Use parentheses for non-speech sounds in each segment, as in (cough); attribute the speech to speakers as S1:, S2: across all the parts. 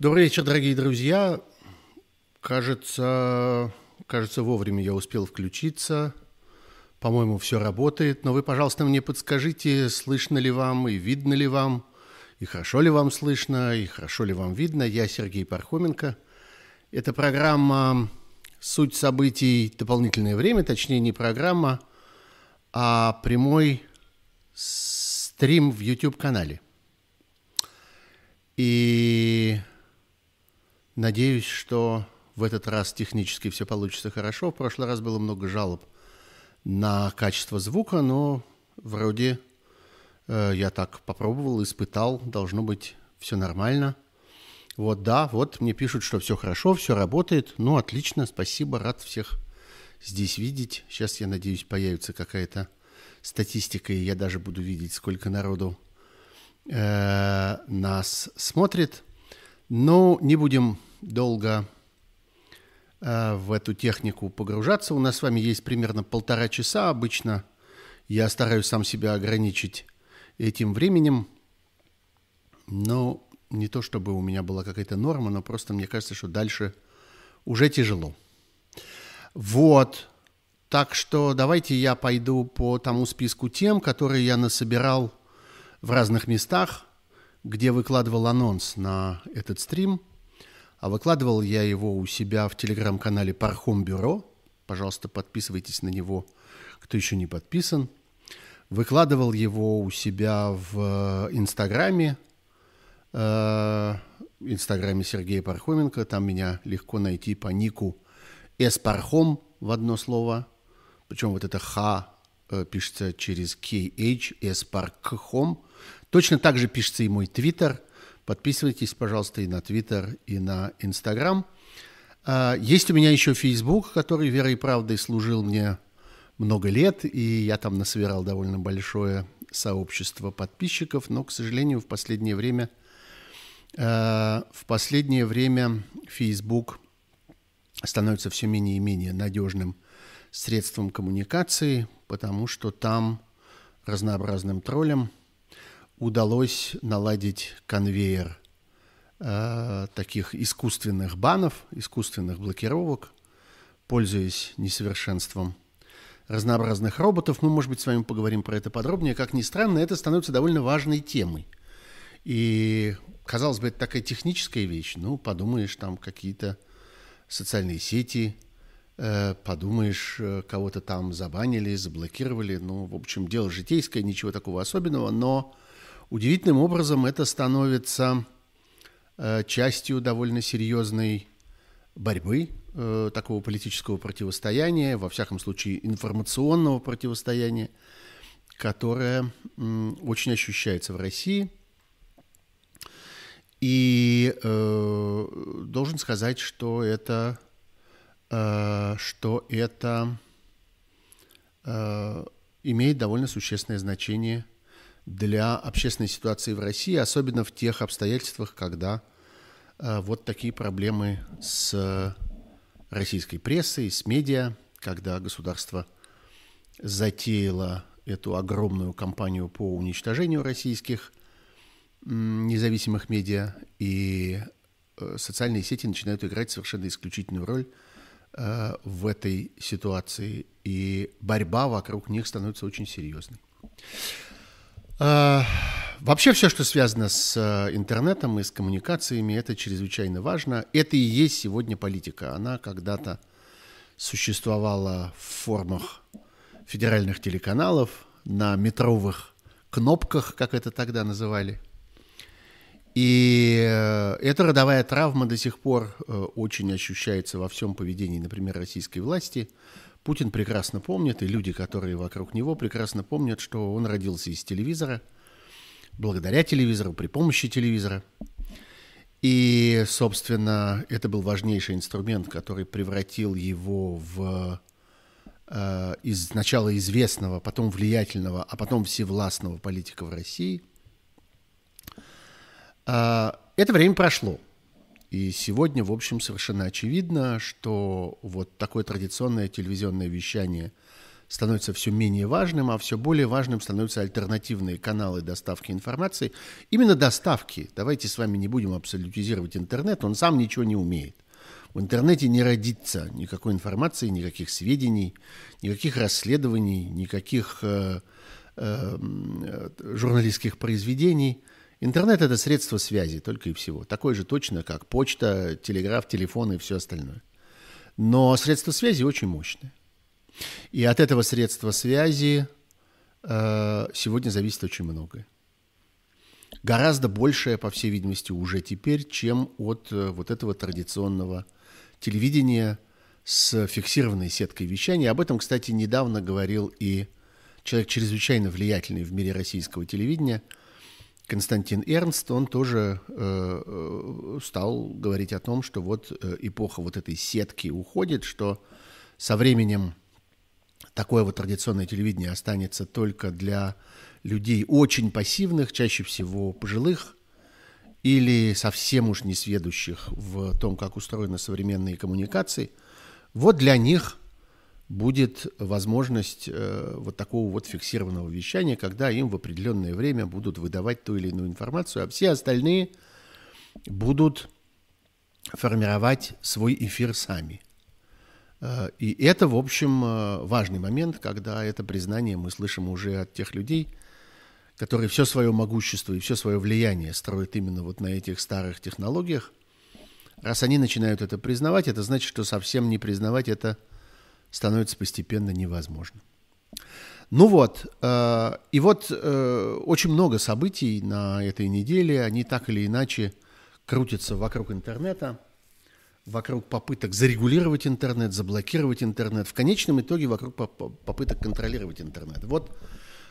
S1: Добрый вечер, дорогие друзья. Кажется, кажется, вовремя я успел включиться. По-моему, все работает. Но вы, пожалуйста, мне подскажите, слышно ли вам и видно ли вам, и хорошо ли вам слышно, и хорошо ли вам видно. Я Сергей Пархоменко. Это программа «Суть событий. Дополнительное время», точнее, не программа, а прямой стрим в YouTube-канале. И Надеюсь, что в этот раз технически все получится хорошо. В прошлый раз было много жалоб на качество звука, но вроде э, я так попробовал, испытал, должно быть все нормально. Вот, да, вот мне пишут, что все хорошо, все работает. Ну, отлично, спасибо, рад всех здесь видеть. Сейчас, я надеюсь, появится какая-то статистика, и я даже буду видеть, сколько народу э, нас смотрит. Но не будем долго э, в эту технику погружаться. У нас с вами есть примерно полтора часа. Обычно я стараюсь сам себя ограничить этим временем. Но не то чтобы у меня была какая-то норма, но просто мне кажется, что дальше уже тяжело. Вот. Так что давайте я пойду по тому списку тем, которые я насобирал в разных местах, где выкладывал анонс на этот стрим – а выкладывал я его у себя в телеграм-канале Пархом Бюро. Пожалуйста, подписывайтесь на него, кто еще не подписан. Выкладывал его у себя в э, Инстаграме, э, Инстаграме Сергея Пархоменко. Там меня легко найти по нику Эспархом в одно слово. Причем вот это Х э, пишется через KH, Эспаркхом. Точно так же пишется и мой твиттер – Подписывайтесь, пожалуйста, и на Твиттер, и на Инстаграм. А, есть у меня еще Фейсбук, который верой и правдой служил мне много лет, и я там насобирал довольно большое сообщество подписчиков, но, к сожалению, в последнее время а, в последнее время Facebook становится все менее и менее надежным средством коммуникации, потому что там разнообразным троллям – удалось наладить конвейер э, таких искусственных банов, искусственных блокировок, пользуясь несовершенством разнообразных роботов. Мы, может быть, с вами поговорим про это подробнее. Как ни странно, это становится довольно важной темой. И, казалось бы, это такая техническая вещь. Ну, подумаешь, там какие-то социальные сети, э, подумаешь, э, кого-то там забанили, заблокировали. Ну, в общем, дело житейское, ничего такого особенного, но Удивительным образом это становится э, частью довольно серьезной борьбы, э, такого политического противостояния, во всяком случае информационного противостояния, которое очень ощущается в России. И э, должен сказать, что это, э, что это э, имеет довольно существенное значение для общественной ситуации в России, особенно в тех обстоятельствах, когда э, вот такие проблемы с российской прессой, с медиа, когда государство затеяло эту огромную кампанию по уничтожению российских независимых медиа, и э, социальные сети начинают играть совершенно исключительную роль э, в этой ситуации, и борьба вокруг них становится очень серьезной. А, вообще все, что связано с э, интернетом и с коммуникациями, это чрезвычайно важно. Это и есть сегодня политика. Она когда-то существовала в формах федеральных телеканалов, на метровых кнопках, как это тогда называли. И э, эта родовая травма до сих пор э, очень ощущается во всем поведении, например, российской власти – Путин прекрасно помнит, и люди, которые вокруг него, прекрасно помнят, что он родился из телевизора, благодаря телевизору, при помощи телевизора. И, собственно, это был важнейший инструмент, который превратил его в э, из сначала известного, потом влиятельного, а потом всевластного политика в России. Э, это время прошло. И сегодня, в общем, совершенно очевидно, что вот такое традиционное телевизионное вещание становится все менее важным, а все более важным становятся альтернативные каналы доставки информации. Именно доставки. Давайте с вами не будем абсолютизировать интернет, он сам ничего не умеет. В интернете не родится никакой информации, никаких сведений, никаких расследований, никаких э, э, журналистских произведений. Интернет – это средство связи только и всего. Такое же точно, как почта, телеграф, телефон и все остальное. Но средство связи очень мощное. И от этого средства связи э, сегодня зависит очень многое. Гораздо большее, по всей видимости, уже теперь, чем от э, вот этого традиционного телевидения с фиксированной сеткой вещания. Об этом, кстати, недавно говорил и человек чрезвычайно влиятельный в мире российского телевидения – Константин Эрнст, он тоже э, э, стал говорить о том, что вот э, эпоха вот этой сетки уходит, что со временем такое вот традиционное телевидение останется только для людей очень пассивных, чаще всего пожилых, или совсем уж не сведущих в том, как устроены современные коммуникации. Вот для них будет возможность э, вот такого вот фиксированного вещания, когда им в определенное время будут выдавать ту или иную информацию, а все остальные будут формировать свой эфир сами. Э, и это, в общем, э, важный момент, когда это признание мы слышим уже от тех людей, которые все свое могущество и все свое влияние строят именно вот на этих старых технологиях. Раз они начинают это признавать, это значит, что совсем не признавать это – становится постепенно невозможным. Ну вот, э, и вот э, очень много событий на этой неделе, они так или иначе крутятся вокруг интернета, вокруг попыток зарегулировать интернет, заблокировать интернет, в конечном итоге вокруг попыток контролировать интернет. Вот,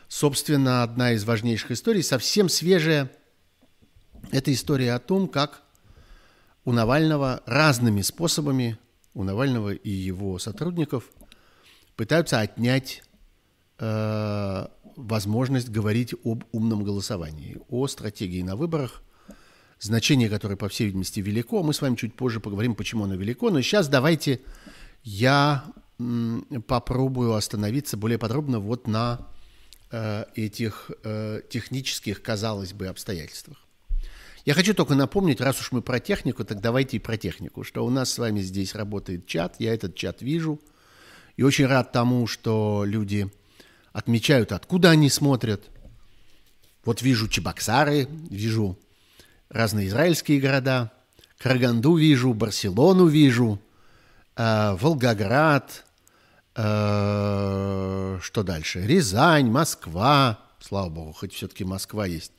S1: собственно, одна из важнейших историй, совсем свежая, это история о том, как у Навального разными способами у Навального и его сотрудников пытаются отнять э, возможность говорить об умном голосовании, о стратегии на выборах, значение которой, по всей видимости, велико. Мы с вами чуть позже поговорим, почему оно велико. Но сейчас давайте я м, попробую остановиться более подробно вот на э, этих э, технических, казалось бы, обстоятельствах. Я хочу только напомнить, раз уж мы про технику, так давайте и про технику, что у нас с вами здесь работает чат, я этот чат вижу, и очень рад тому, что люди отмечают, откуда они смотрят. Вот вижу Чебоксары, вижу разные израильские города, Караганду вижу, Барселону вижу, э, Волгоград, э, что дальше? Рязань, Москва, слава богу, хоть все-таки Москва есть,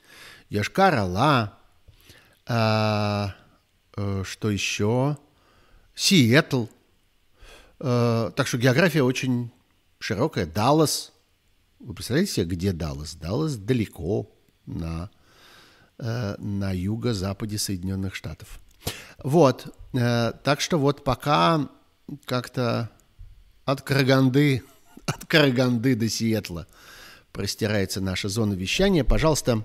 S1: Яшкар-Ола, а, э, что еще? Сиэтл. А, так что география очень широкая. Даллас. Вы представляете себе, где Даллас? Даллас далеко на, э, на юго-западе Соединенных Штатов. Вот. Э, так что вот пока как-то от Караганды, (laughs) от Караганды до Сиэтла простирается наша зона вещания. Пожалуйста,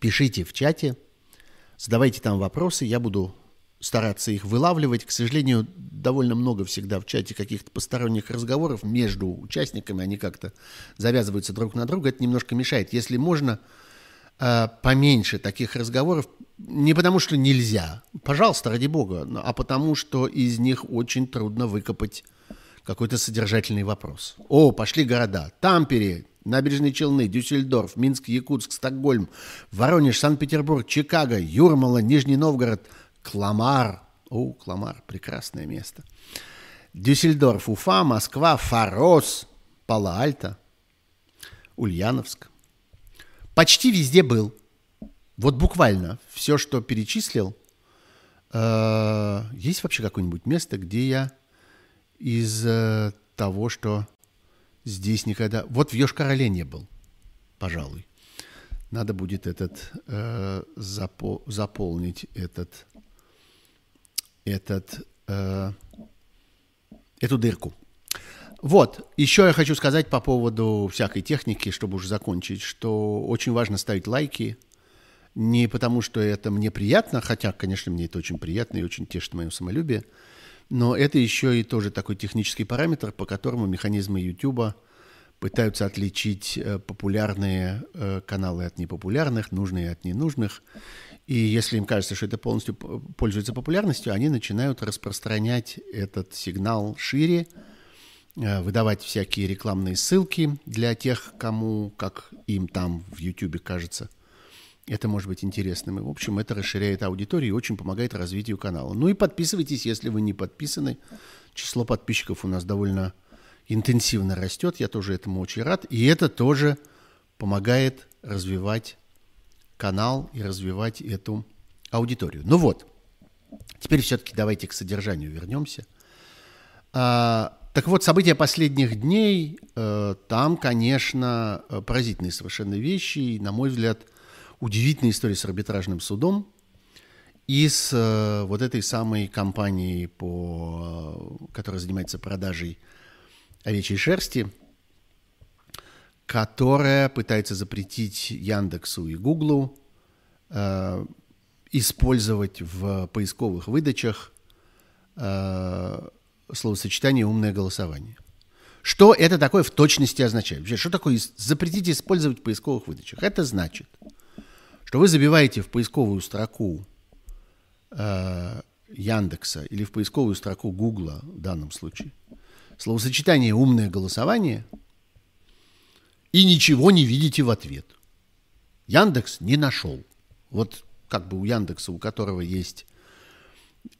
S1: пишите в чате – Задавайте там вопросы, я буду стараться их вылавливать. К сожалению, довольно много всегда в чате каких-то посторонних разговоров между участниками, они как-то завязываются друг на друга, это немножко мешает. Если можно, э, поменьше таких разговоров, не потому что нельзя, пожалуйста, ради бога, а потому что из них очень трудно выкопать какой-то содержательный вопрос. О, пошли города. Тампере, Набережные Челны, Дюссельдорф, Минск, Якутск, Стокгольм, Воронеж, Санкт-Петербург, Чикаго, Юрмала, Нижний Новгород, Кламар. О, Кламар, прекрасное место. Дюссельдорф, Уфа, Москва, Фарос, Пала-Альта, Ульяновск. Почти везде был. Вот буквально все, что перечислил. Э, есть вообще какое-нибудь место, где я из того, что здесь никогда... Вот в Йошкар-Оле не был, пожалуй. Надо будет этот э, запо... заполнить этот, этот, э, эту дырку. Вот, еще я хочу сказать по поводу всякой техники, чтобы уже закончить, что очень важно ставить лайки, не потому что это мне приятно, хотя, конечно, мне это очень приятно и очень тешит мое самолюбие, но это еще и тоже такой технический параметр, по которому механизмы YouTube пытаются отличить э, популярные э, каналы от непопулярных, нужные от ненужных. И если им кажется, что это полностью пользуется популярностью, они начинают распространять этот сигнал шире, э, выдавать всякие рекламные ссылки для тех, кому, как им там в YouTube кажется, это может быть интересным. И, в общем, это расширяет аудиторию и очень помогает развитию канала. Ну и подписывайтесь, если вы не подписаны. Число подписчиков у нас довольно интенсивно растет, я тоже этому очень рад. И это тоже помогает развивать канал и развивать эту аудиторию. Ну вот, теперь все-таки давайте к содержанию вернемся. А, так вот, события последних дней, э, там, конечно, поразительные совершенно вещи, и, на мой взгляд, удивительная история с арбитражным судом и с э, вот этой самой компанией, по, которая занимается продажей овечьей шерсти, которая пытается запретить Яндексу и Гуглу э, использовать в поисковых выдачах э, словосочетание «умное голосование». Что это такое в точности означает? Вообще, что такое запретить использовать в поисковых выдачах? Это значит, что вы забиваете в поисковую строку э, Яндекса или в поисковую строку Гугла в данном случае – словосочетание «умное голосование» и ничего не видите в ответ. Яндекс не нашел. Вот как бы у Яндекса, у которого есть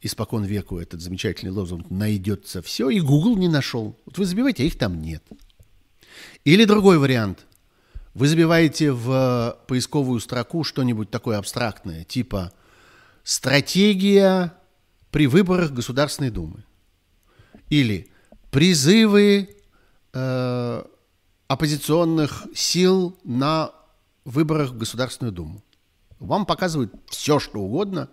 S1: испокон веку этот замечательный лозунг «найдется все», и Google не нашел. Вот вы забиваете, а их там нет. Или другой вариант. Вы забиваете в поисковую строку что-нибудь такое абстрактное, типа «стратегия при выборах Государственной Думы». Или призывы э, оппозиционных сил на выборах в Государственную Думу. Вам показывают все, что угодно,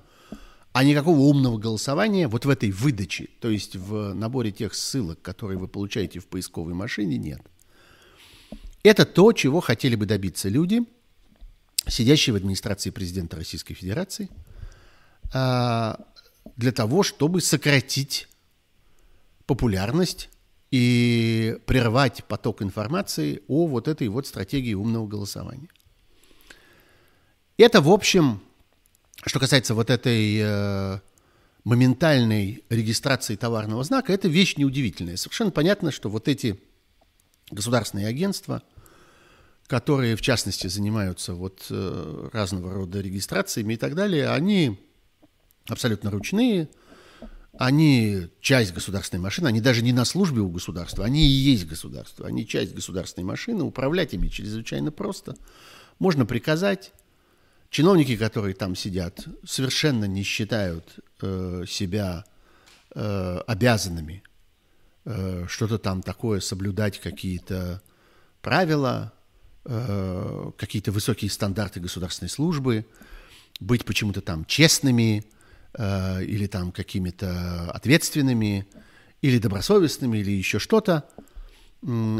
S1: а никакого умного голосования вот в этой выдаче, то есть в наборе тех ссылок, которые вы получаете в поисковой машине, нет. Это то, чего хотели бы добиться люди, сидящие в администрации президента Российской Федерации, э, для того, чтобы сократить популярность и прервать поток информации о вот этой вот стратегии умного голосования. Это, в общем, что касается вот этой э, моментальной регистрации товарного знака, это вещь неудивительная. Совершенно понятно, что вот эти государственные агентства, которые, в частности, занимаются вот э, разного рода регистрациями и так далее, они абсолютно ручные – они часть государственной машины, они даже не на службе у государства, они и есть государство, они часть государственной машины, управлять ими чрезвычайно просто. Можно приказать. Чиновники, которые там сидят, совершенно не считают э, себя э, обязанными э, что-то там такое соблюдать, какие-то правила, э, какие-то высокие стандарты государственной службы, быть почему-то там честными, э, или там какими-то ответственными, или добросовестными, или еще что-то,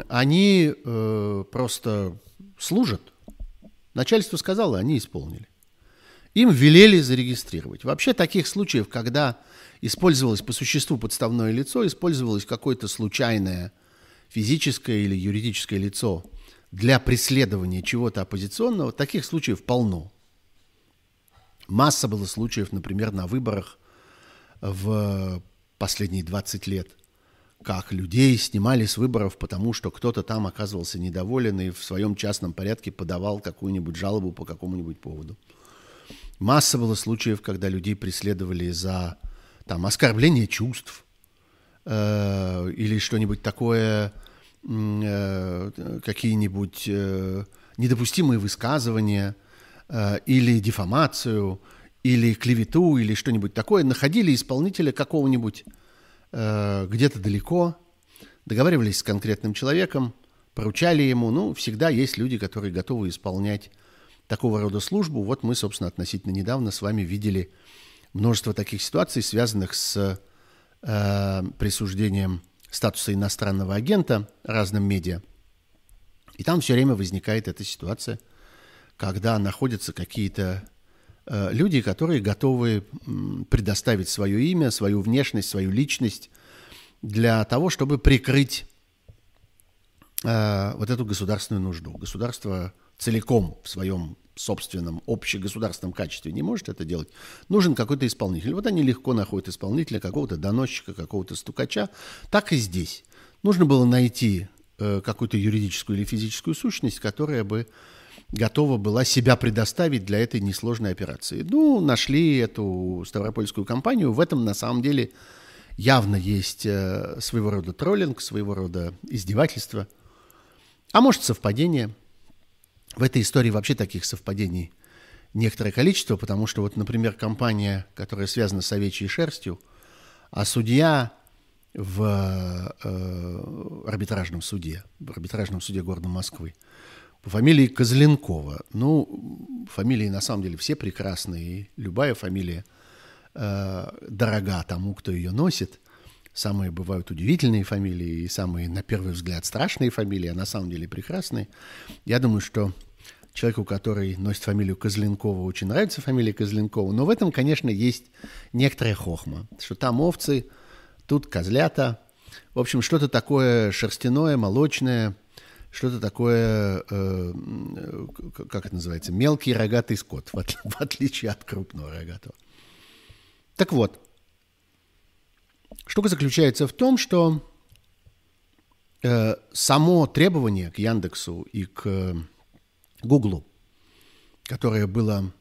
S1: они э, просто служат. Начальство сказало, они исполнили. Им велели зарегистрировать. Вообще таких случаев, когда использовалось по существу подставное лицо, использовалось какое-то случайное физическое или юридическое лицо для преследования чего-то оппозиционного, таких случаев полно. Масса было случаев, например, на выборах в последние 20 лет, как людей снимали с выборов, потому что кто-то там оказывался недоволен и в своем частном порядке подавал какую-нибудь жалобу по какому-нибудь поводу. Масса было случаев, когда людей преследовали за там, оскорбление чувств э, или что-нибудь такое, какие-нибудь э, недопустимые высказывания – Э, или дефамацию, или клевету, или что-нибудь такое, находили исполнителя какого-нибудь э, где-то далеко, договаривались с конкретным человеком, поручали ему. Ну, всегда есть люди, которые готовы исполнять такого рода службу. Вот мы, собственно, относительно недавно с вами видели множество таких ситуаций, связанных с э, присуждением статуса иностранного агента разным медиа. И там все время возникает эта ситуация – когда находятся какие-то э, люди, которые готовы предоставить свое имя, свою внешность, свою личность для того, чтобы прикрыть э, вот эту государственную нужду. Государство целиком в своем собственном общегосударственном качестве не может это делать, нужен какой-то исполнитель. Вот они легко находят исполнителя, какого-то доносчика, какого-то стукача. Так и здесь. Нужно было найти э, какую-то юридическую или физическую сущность, которая бы готова была себя предоставить для этой несложной операции. Ну, нашли эту Ставропольскую компанию. В этом, на самом деле, явно есть э, своего рода троллинг, своего рода издевательство. А может, совпадение. В этой истории вообще таких совпадений некоторое количество, потому что вот, например, компания, которая связана с овечьей шерстью, а судья в э, арбитражном суде, в арбитражном суде города Москвы, по фамилии Козленкова. Ну, фамилии на самом деле все прекрасные, любая фамилия э, дорога тому, кто ее носит. Самые бывают удивительные фамилии и самые, на первый взгляд, страшные фамилии, а на самом деле прекрасные. Я думаю, что человеку, который носит фамилию Козленкова, очень нравится фамилия Козленкова, но в этом, конечно, есть некоторая хохма, что там овцы, тут козлята, в общем, что-то такое шерстяное, молочное, что-то такое, э, как это называется, мелкий рогатый скот, в, от, (laughs) в отличие от крупного рогатого. Так вот, штука заключается в том, что э, само требование к Яндексу и к Гуглу, которое было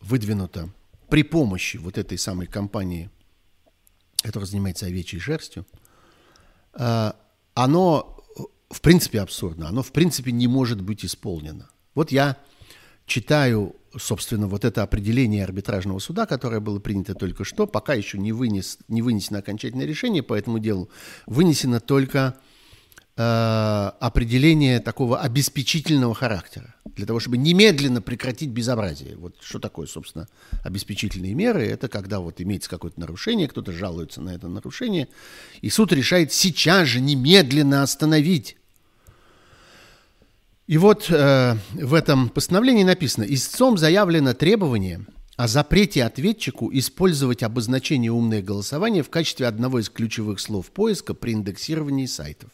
S1: выдвинуто при помощи вот этой самой компании, которая занимается овечьей шерстью, э, оно в принципе абсурдно, оно в принципе не может быть исполнено. Вот я читаю, собственно, вот это определение арбитражного суда, которое было принято только что, пока еще не, вынес, не вынесено окончательное решение по этому делу, вынесено только э, определение такого обеспечительного характера, для того, чтобы немедленно прекратить безобразие. Вот что такое, собственно, обеспечительные меры? Это когда вот имеется какое-то нарушение, кто-то жалуется на это нарушение, и суд решает сейчас же немедленно остановить и вот э, в этом постановлении написано, истцом заявлено требование о запрете ответчику использовать обозначение «умное голосование» в качестве одного из ключевых слов поиска при индексировании сайтов.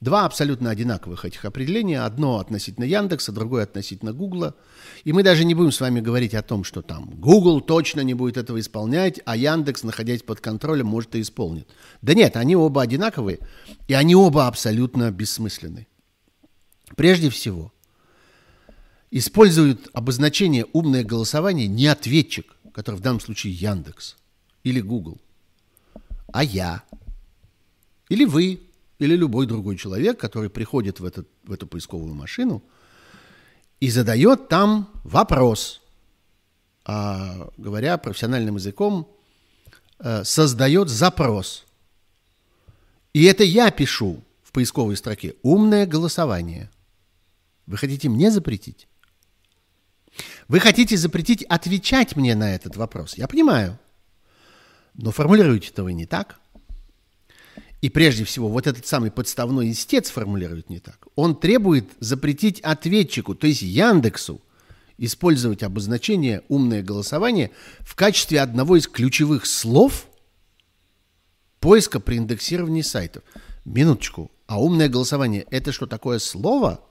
S1: Два абсолютно одинаковых этих определения. Одно относительно Яндекса, другое относительно Гугла. И мы даже не будем с вами говорить о том, что там Google точно не будет этого исполнять, а Яндекс, находясь под контролем, может и исполнит. Да нет, они оба одинаковые, и они оба абсолютно бессмысленны. Прежде всего, используют обозначение «умное голосование» не ответчик, который в данном случае Яндекс или Google, а я, или вы, или любой другой человек, который приходит в, этот, в эту поисковую машину и задает там вопрос, а, говоря профессиональным языком, э, создает запрос. И это я пишу в поисковой строке «умное голосование». Вы хотите мне запретить? Вы хотите запретить отвечать мне на этот вопрос. Я понимаю. Но формулируете-то вы не так. И прежде всего, вот этот самый подставной истец формулирует не так. Он требует запретить ответчику, то есть Яндексу, использовать обозначение «умное голосование» в качестве одного из ключевых слов поиска при индексировании сайтов. Минуточку. А умное голосование – это что такое слово?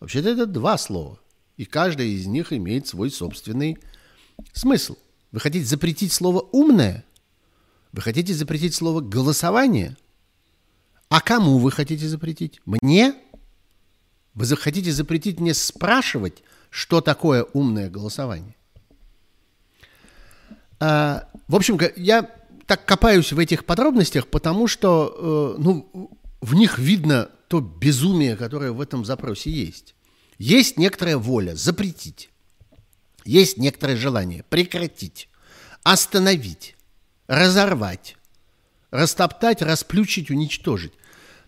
S1: Вообще-то это два слова, и каждое из них имеет свой собственный смысл. Вы хотите запретить слово «умное»? Вы хотите запретить слово «голосование»? А кому вы хотите запретить? Мне? Вы хотите запретить мне спрашивать, что такое умное голосование? А, в общем, я так копаюсь в этих подробностях, потому что э, ну, в них видно то безумие, которое в этом запросе есть. Есть некоторая воля запретить. Есть некоторое желание прекратить, остановить, разорвать, растоптать, расплющить, уничтожить.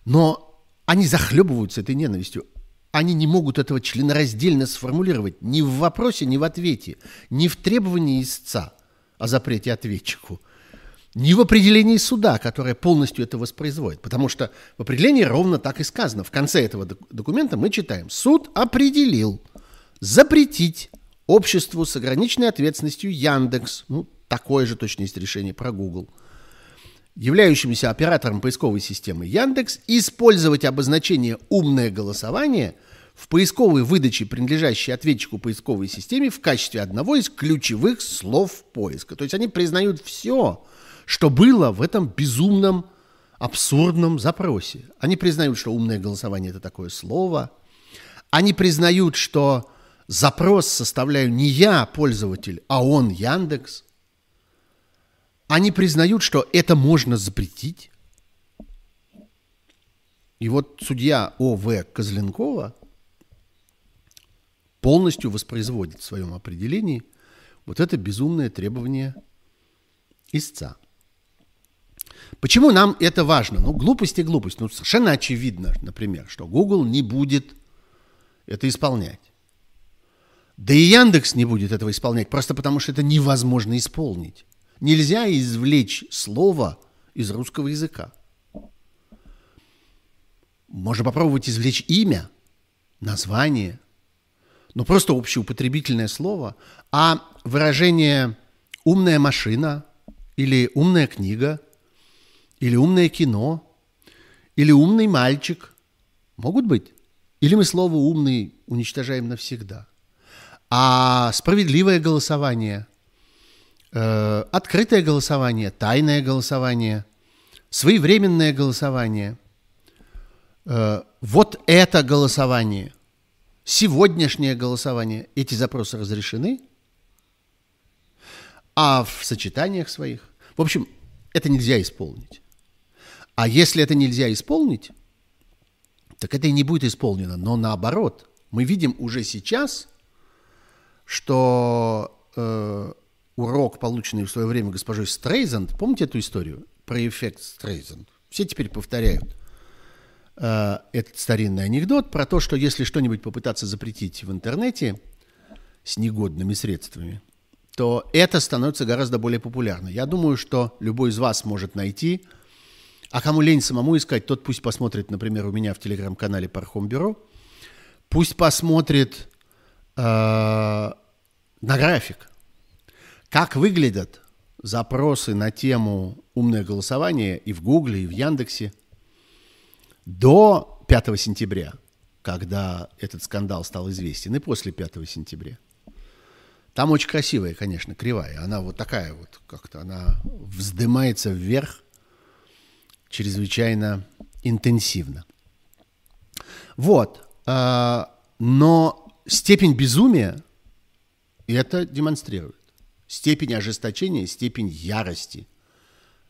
S1: Но они захлебываются этой ненавистью. Они не могут этого членораздельно сформулировать ни в вопросе, ни в ответе, ни в требовании истца о запрете ответчику – ни в определении суда, которое полностью это воспроизводит. Потому что в определении ровно так и сказано. В конце этого документа мы читаем. Суд определил запретить обществу с ограниченной ответственностью Яндекс, ну, такое же точно есть решение про Google, являющимся оператором поисковой системы Яндекс, использовать обозначение «умное голосование» в поисковой выдаче, принадлежащей ответчику поисковой системе, в качестве одного из ключевых слов поиска. То есть они признают все, что было в этом безумном, абсурдном запросе. Они признают, что умное голосование – это такое слово. Они признают, что запрос составляю не я, пользователь, а он, Яндекс. Они признают, что это можно запретить. И вот судья О.В. Козленкова полностью воспроизводит в своем определении вот это безумное требование истца. Почему нам это важно? Ну, глупость и глупость. Ну, совершенно очевидно, например, что Google не будет это исполнять. Да и Яндекс не будет этого исполнять, просто потому что это невозможно исполнить. Нельзя извлечь слово из русского языка. Можно попробовать извлечь имя, название, но просто общеупотребительное слово, а выражение «умная машина» или «умная книга» или «умное кино» или «умный мальчик» могут быть. Или мы слово «умный» уничтожаем навсегда. А справедливое голосование, э, открытое голосование, тайное голосование, своевременное голосование, э, вот это голосование, сегодняшнее голосование, эти запросы разрешены, а в сочетаниях своих, в общем, это нельзя исполнить. А если это нельзя исполнить, так это и не будет исполнено. Но наоборот, мы видим уже сейчас – что э, урок, полученный в свое время госпожой Стрейзанд, помните эту историю про эффект Стрейзанд? Все теперь повторяют э, этот старинный анекдот про то, что если что-нибудь попытаться запретить в интернете с негодными средствами, то это становится гораздо более популярно. Я думаю, что любой из вас может найти, а кому лень самому искать, тот пусть посмотрит, например, у меня в телеграм-канале Пархом Бюро, пусть посмотрит Э, на график. Как выглядят запросы на тему умное голосование и в Гугле, и в Яндексе до 5 сентября, когда этот скандал стал известен, и после 5 сентября. Там очень красивая, конечно, кривая. Она вот такая вот, как-то она вздымается вверх чрезвычайно интенсивно. Вот. Э, но степень безумия это демонстрирует. Степень ожесточения, степень ярости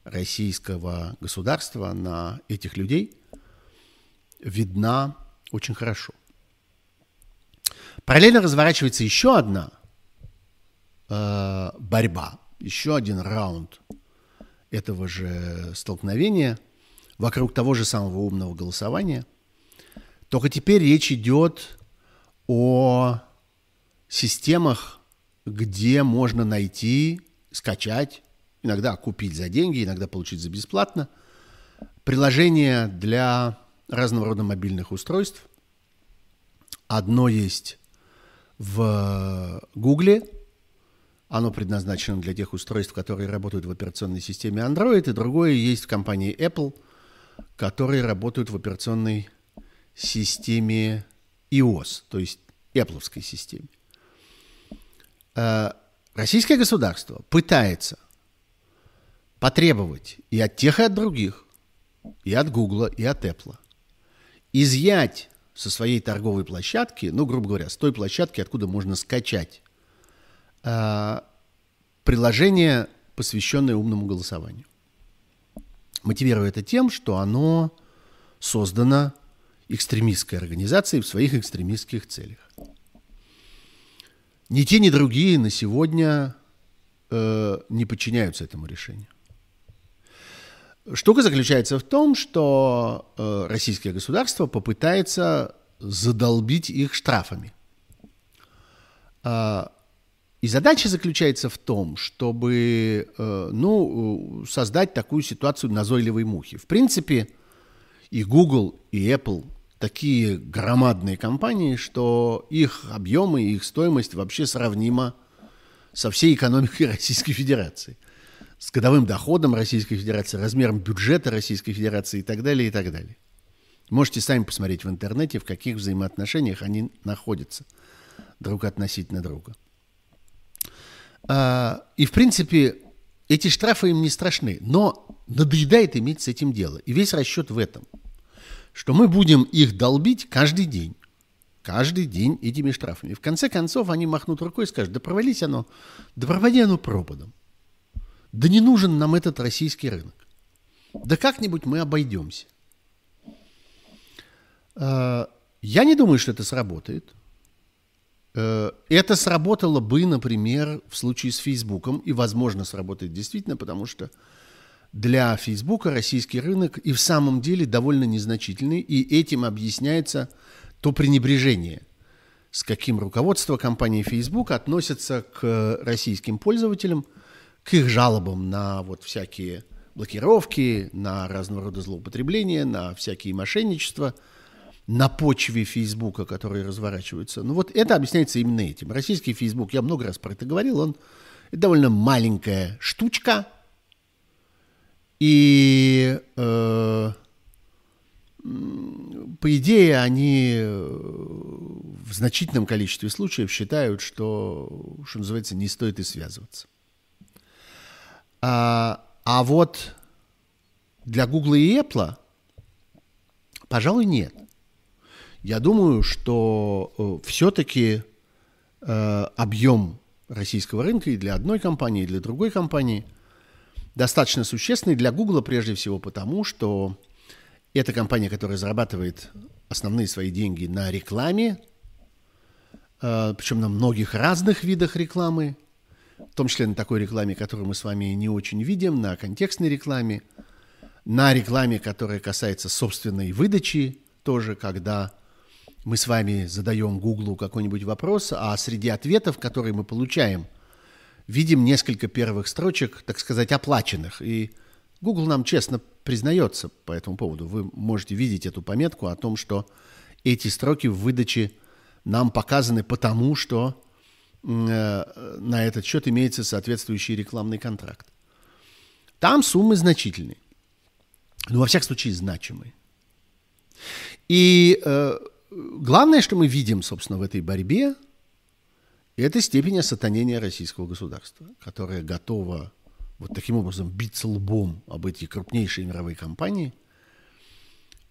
S1: российского государства на этих людей видна очень хорошо. Параллельно разворачивается еще одна э, борьба, еще один раунд этого же столкновения вокруг того же самого умного голосования. Только теперь речь идет о системах, где можно найти, скачать, иногда купить за деньги, иногда получить за бесплатно, приложения для разного рода мобильных устройств. Одно есть в Гугле, оно предназначено для тех устройств, которые работают в операционной системе Android, и другое есть в компании Apple, которые работают в операционной системе iOS, то есть Apple системе. Э, российское государство пытается потребовать и от тех, и от других, и от Google, и от Apple, изъять со своей торговой площадки, ну, грубо говоря, с той площадки, откуда можно скачать э, приложение, посвященное умному голосованию. Мотивируя это тем, что оно создано экстремистской организацией в своих экстремистских целях. Ни те, ни другие на сегодня э, не подчиняются этому решению. Штука заключается в том, что э, российское государство попытается задолбить их штрафами. Э, и задача заключается в том, чтобы э, ну, создать такую ситуацию назойливой мухи. В принципе, и Google, и Apple такие громадные компании, что их объемы и их стоимость вообще сравнима со всей экономикой (laughs) Российской Федерации. с годовым доходом Российской Федерации, размером бюджета Российской Федерации и так далее, и так далее. Можете сами посмотреть в интернете, в каких взаимоотношениях они находятся друг относительно друга. А, и, в принципе, эти штрафы им не страшны, но надоедает иметь с этим дело. И весь расчет в этом, что мы будем их долбить каждый день. Каждый день этими штрафами. В конце концов, они махнут рукой и скажут, да провались оно, да проводи оно пропадом. Да не нужен нам этот российский рынок. Да как-нибудь мы обойдемся. А, я не думаю, что это сработает. Э, это сработало бы, например, в случае с Фейсбуком, и, возможно, сработает действительно, потому что для Фейсбука российский рынок и в самом деле довольно незначительный, и этим объясняется то пренебрежение, с каким руководство компании Facebook относится к российским пользователям, к их жалобам на вот всякие блокировки, на разного рода злоупотребления, на всякие мошенничества – на почве Фейсбука, которые разворачиваются. Ну вот это объясняется именно этим. Российский Фейсбук, я много раз про это говорил, он довольно маленькая штучка. И э, по идее они э, в значительном количестве случаев считают, что, что называется, не стоит и связываться. А, а вот для Google и Apple, пожалуй, нет. Я думаю, что э, все-таки э, объем российского рынка и для одной компании, и для другой компании достаточно существенный. Для Google прежде всего потому, что это компания, которая зарабатывает основные свои деньги на рекламе, э, причем на многих разных видах рекламы, в том числе на такой рекламе, которую мы с вами не очень видим, на контекстной рекламе, на рекламе, которая касается собственной выдачи, тоже когда мы с вами задаем Гуглу какой-нибудь вопрос, а среди ответов, которые мы получаем, видим несколько первых строчек, так сказать, оплаченных. И Google нам честно признается по этому поводу. Вы можете видеть эту пометку о том, что эти строки в выдаче нам показаны потому, что э, на этот счет имеется соответствующий рекламный контракт. Там суммы значительные. Ну, во всяком случае, значимые. И э, главное, что мы видим, собственно, в этой борьбе, это степень осатанения российского государства, которое готово вот таким образом биться лбом об эти крупнейшие мировые компании,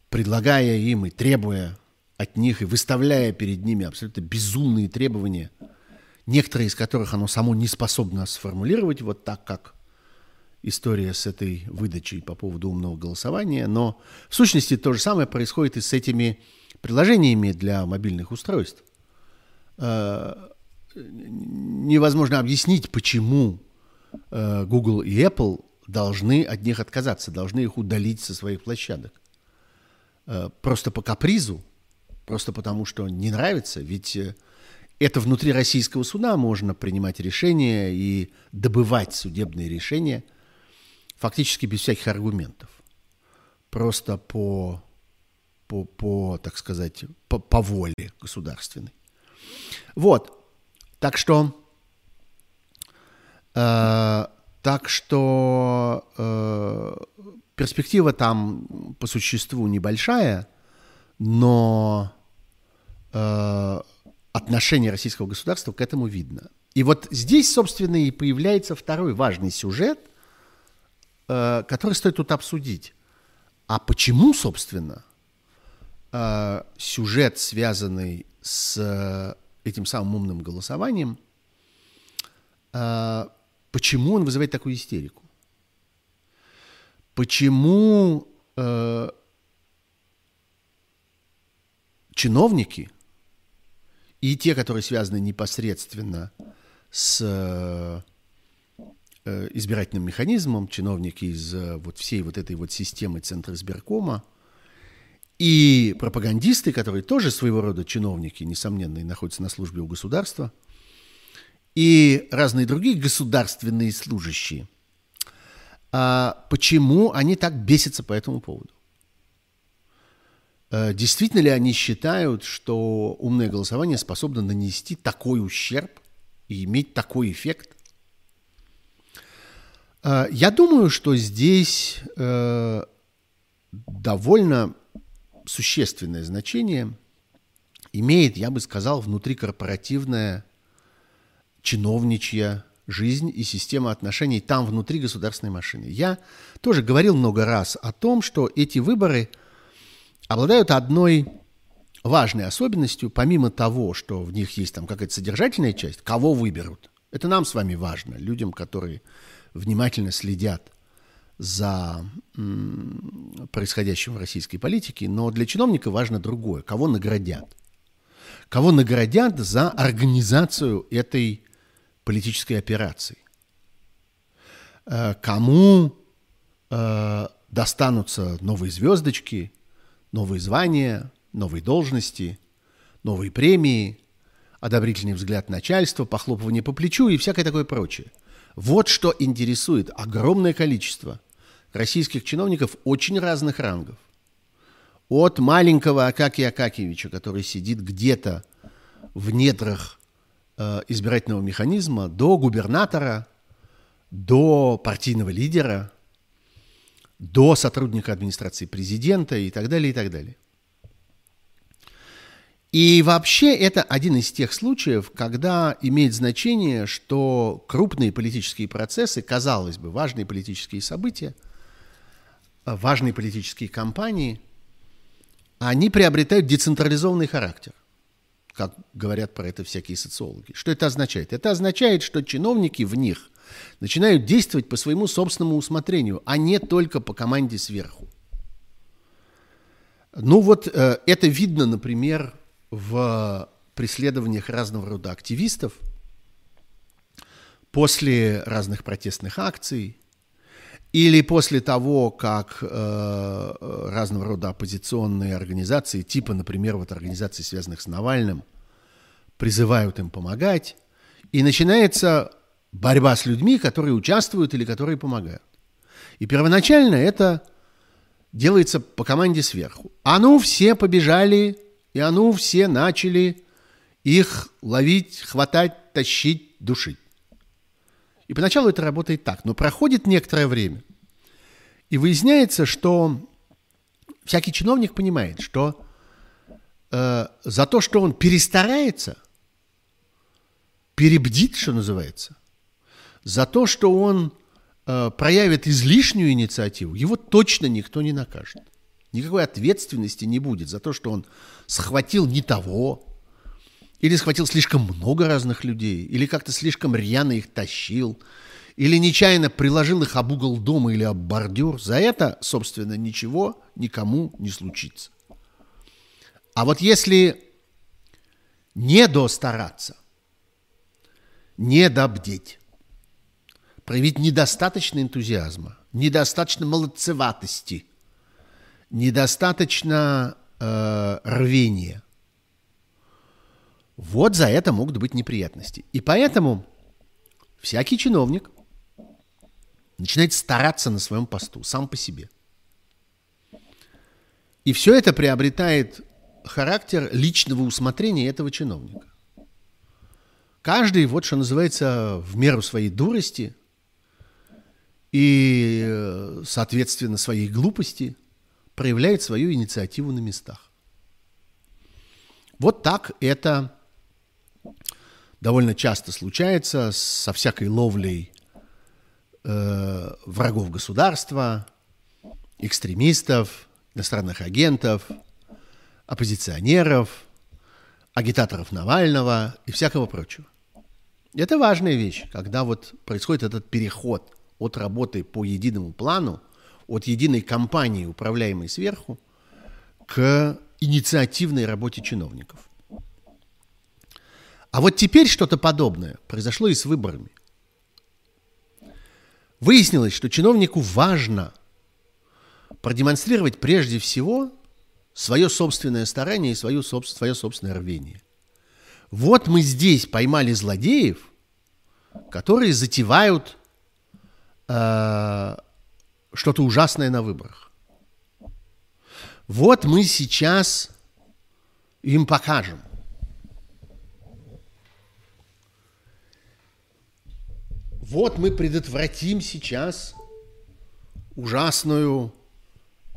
S1: предлагая им и требуя от них и выставляя перед ними абсолютно безумные требования, некоторые из которых оно само не способно сформулировать вот так, как история с этой выдачей по поводу умного голосования, но в сущности то же самое происходит и с этими приложениями для мобильных устройств. Э, невозможно объяснить, почему э, Google и Apple должны от них отказаться, должны их удалить со своих площадок. Э, просто по капризу, просто потому что не нравится, ведь это внутри российского суда можно принимать решения и добывать судебные решения фактически без всяких аргументов. Просто по по, по так сказать, по, по воле государственной. Вот. Так что, э, так что э, перспектива там по существу небольшая, но э, отношение российского государства к этому видно. И вот здесь, собственно, и появляется второй важный сюжет, э, который стоит тут обсудить. А почему, собственно, э, сюжет, связанный с э, этим самым умным голосованием, э, почему он вызывает такую истерику? Почему э, чиновники и те, которые связаны непосредственно с э, избирательным механизмом, чиновники из э, вот всей вот этой вот системы Центра избиркома – и пропагандисты, которые тоже своего рода чиновники, несомненно, и находятся на службе у государства, и разные другие государственные служащие. А почему они так бесятся по этому поводу? А действительно ли они считают, что умное голосование способно нанести такой ущерб и иметь такой эффект? Э, я думаю, что здесь э, довольно существенное значение имеет, я бы сказал, внутрикорпоративная чиновничья жизнь и система отношений там, внутри государственной машины. Я тоже говорил много раз о том, что эти выборы обладают одной важной особенностью, помимо того, что в них есть там какая-то содержательная часть, кого выберут. Это нам с вами важно, людям, которые внимательно следят за происходящим в российской политике, но для чиновника важно другое, кого наградят. Кого наградят за организацию этой политической операции. Э, кому э, достанутся новые звездочки, новые звания, новые должности, новые премии, одобрительный взгляд начальства, похлопывание по плечу и всякое такое прочее. Вот что интересует огромное количество российских чиновников очень разных рангов. От маленького Акакия Акакевича, который сидит где-то в недрах э, избирательного механизма, до губернатора, до партийного лидера, до сотрудника администрации президента и так далее, и так далее. И вообще это один из тех случаев, когда имеет значение, что крупные политические процессы, казалось бы, важные политические события, важные политические кампании, они приобретают децентрализованный характер, как говорят про это всякие социологи. Что это означает? Это означает, что чиновники в них начинают действовать по своему собственному усмотрению, а не только по команде сверху. Ну вот э, это видно, например, в преследованиях разного рода активистов после разных протестных акций или после того, как э, разного рода оппозиционные организации, типа, например, вот организаций, связанных с Навальным, призывают им помогать, и начинается борьба с людьми, которые участвуют или которые помогают. И первоначально это делается по команде сверху. А ну, все побежали и а ну все начали их ловить, хватать, тащить, душить. И поначалу это работает так, но проходит некоторое время, и выясняется, что всякий чиновник понимает, что э, за то, что он перестарается, перебдит, что называется, за то, что он э, проявит излишнюю инициативу, его точно никто не накажет. Никакой ответственности не будет за то, что он схватил не того, или схватил слишком много разных людей, или как-то слишком рьяно их тащил, или нечаянно приложил их об угол дома или об бордюр. За это, собственно, ничего никому не случится. А вот если не достараться, не добдеть, проявить недостаточно энтузиазма, недостаточно молодцеватости – недостаточно э, рвения. Вот за это могут быть неприятности. И поэтому всякий чиновник начинает стараться на своем посту, сам по себе. И все это приобретает характер личного усмотрения этого чиновника. Каждый, вот что называется, в меру своей дурости и, соответственно, своей глупости – проявляет свою инициативу на местах. Вот так это довольно часто случается со всякой ловлей э, врагов государства, экстремистов, иностранных агентов, оппозиционеров, агитаторов Навального и всякого прочего. Это важная вещь, когда вот происходит этот переход от работы по единому плану от единой компании, управляемой сверху, к инициативной работе чиновников. А вот теперь что-то подобное произошло и с выборами. Выяснилось, что чиновнику важно продемонстрировать прежде всего свое собственное старание и свое, свое собственное рвение. Вот мы здесь поймали злодеев, которые затевают э, что-то ужасное на выборах. Вот мы сейчас им покажем. Вот мы предотвратим сейчас ужасную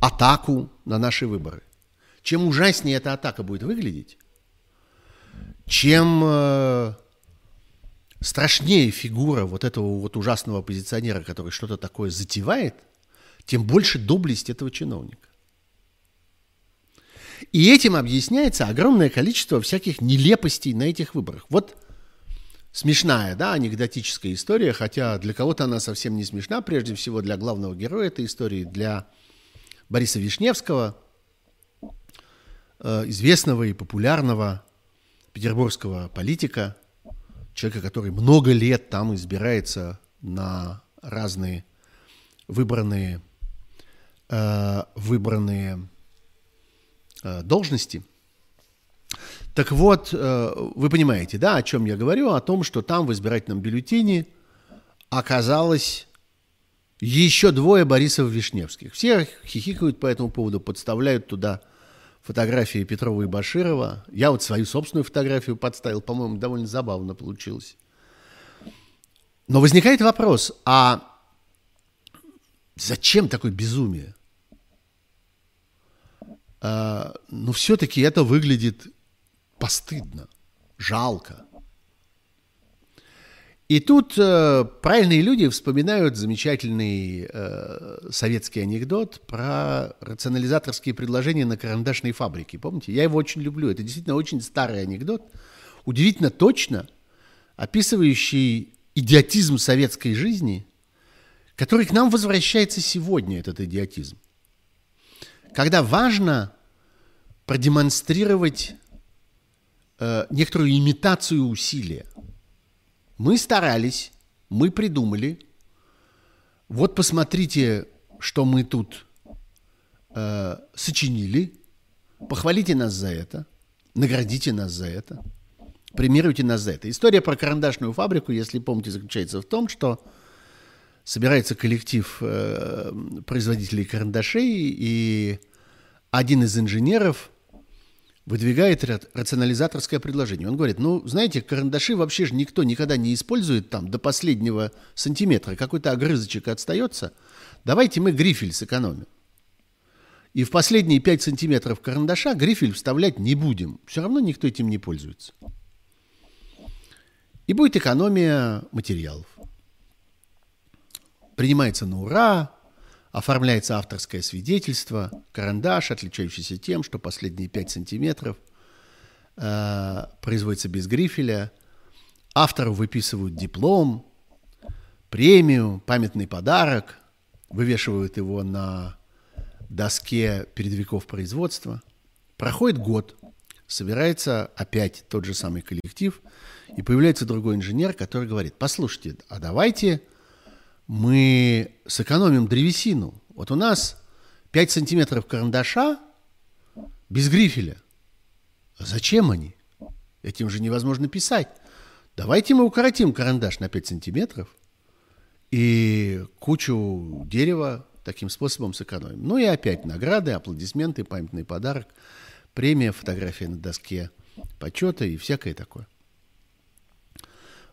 S1: атаку на наши выборы. Чем ужаснее эта атака будет выглядеть, чем э, страшнее фигура вот этого вот ужасного оппозиционера, который что-то такое затевает, тем больше доблесть этого чиновника. И этим объясняется огромное количество всяких нелепостей на этих выборах. Вот смешная, да, анекдотическая история, хотя для кого-то она совсем не смешна, прежде всего для главного героя этой истории, для Бориса Вишневского, э, известного и популярного петербургского политика, человека, который много лет там избирается на разные выбранные, э, выбранные э, должности. Так вот, э, вы понимаете, да, о чем я говорю? О том, что там в избирательном бюллетене оказалось еще двое Борисов Вишневских. Все хихикают по этому поводу, подставляют туда фотографии Петрова и Баширова. Я вот свою собственную фотографию подставил, по-моему, довольно забавно получилось. Но возникает вопрос, а зачем такое безумие? А, ну, все-таки это выглядит постыдно, жалко. И тут э, правильные люди вспоминают замечательный э, советский анекдот про рационализаторские предложения на карандашной фабрике. Помните? Я его очень люблю. Это действительно очень старый анекдот, удивительно точно описывающий идиотизм советской жизни, который к нам возвращается сегодня, этот идиотизм. Когда важно продемонстрировать э, некоторую имитацию усилия – мы старались, мы придумали. Вот посмотрите, что мы тут э, сочинили. Похвалите нас за это, наградите нас за это, премируйте нас за это. История про карандашную фабрику, если помните, заключается в том, что собирается коллектив э, производителей карандашей, и один из инженеров – выдвигает рационализаторское предложение. Он говорит, ну, знаете, карандаши вообще же никто никогда не использует там до последнего сантиметра. Какой-то огрызочек отстается. Давайте мы грифель сэкономим. И в последние 5 сантиметров карандаша грифель вставлять не будем. Все равно никто этим не пользуется. И будет экономия материалов. Принимается на ура, Оформляется авторское свидетельство, карандаш, отличающийся тем, что последние 5 сантиметров э, производится без грифеля. Автору выписывают диплом, премию, памятный подарок, вывешивают его на доске передовиков производства. Проходит год, собирается опять тот же самый коллектив, и появляется другой инженер, который говорит, послушайте, а давайте мы сэкономим древесину. Вот у нас 5 сантиметров карандаша без грифеля. А зачем они? Этим же невозможно писать. Давайте мы укоротим карандаш на 5 сантиметров и кучу дерева таким способом сэкономим. Ну и опять награды, аплодисменты, памятный подарок, премия, фотография на доске почета и всякое такое.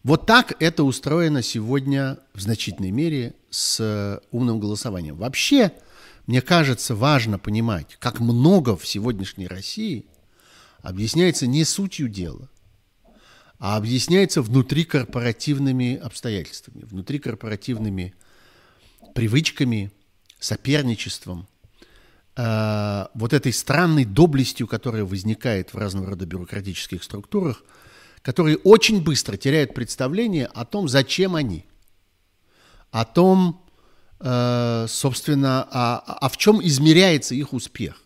S1: Вот так это устроено сегодня в значительной мере с умным голосованием. Вообще, мне кажется, важно понимать, как много в сегодняшней России объясняется не сутью дела, а объясняется внутрикорпоративными обстоятельствами, внутрикорпоративными привычками, соперничеством, э, вот этой странной доблестью, которая возникает в разного рода бюрократических структурах – которые очень быстро теряют представление о том, зачем они, о том, э, собственно, а, а в чем измеряется их успех.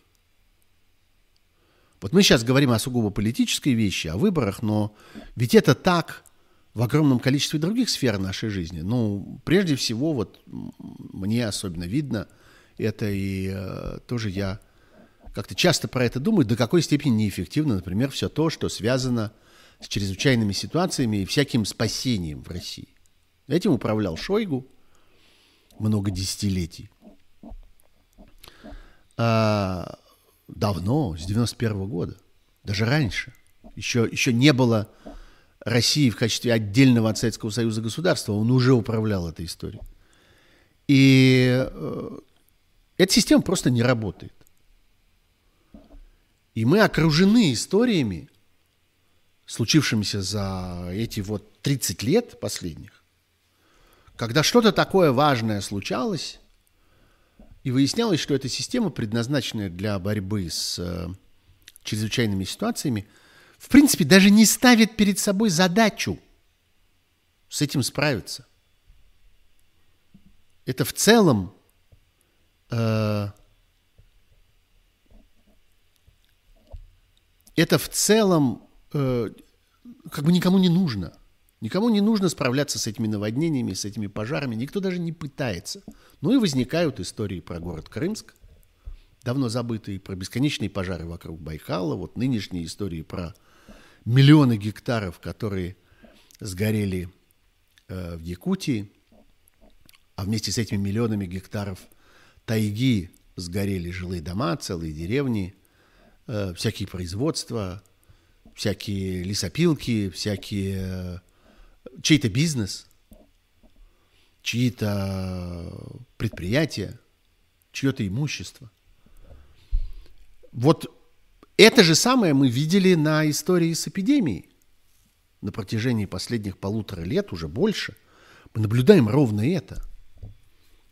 S1: Вот мы сейчас говорим о сугубо политической вещи, о выборах, но ведь это так в огромном количестве других сфер нашей жизни. Ну, прежде всего, вот мне особенно видно это, и э, тоже я как-то часто про это думаю, до какой степени неэффективно, например, все то, что связано с чрезвычайными ситуациями и всяким спасением в России. Этим управлял Шойгу много десятилетий. А, давно, с 91 -го года, даже раньше. Еще, еще не было России в качестве отдельного от Советского Союза государства, он уже управлял этой историей. И э, эта система просто не работает. И мы окружены историями, случившимися за эти вот 30 лет последних, когда что-то такое важное случалось, и выяснялось, что эта система, предназначенная для борьбы с э, чрезвычайными ситуациями, в принципе, даже не ставит перед собой задачу с этим справиться. Это в целом э, это в целом э, как бы никому не нужно. Никому не нужно справляться с этими наводнениями, с этими пожарами. Никто даже не пытается. Ну и возникают истории про город Крымск, давно забытые, про бесконечные пожары вокруг Байкала, вот нынешние истории про миллионы гектаров, которые сгорели э, в Якутии, а вместе с этими миллионами гектаров тайги сгорели жилые дома, целые деревни, э, всякие производства, всякие лесопилки, всякие э, чей-то бизнес, чьи-то предприятия, чье-то имущество. Вот это же самое мы видели на истории с эпидемией. На протяжении последних полутора лет, уже больше, мы наблюдаем ровно это.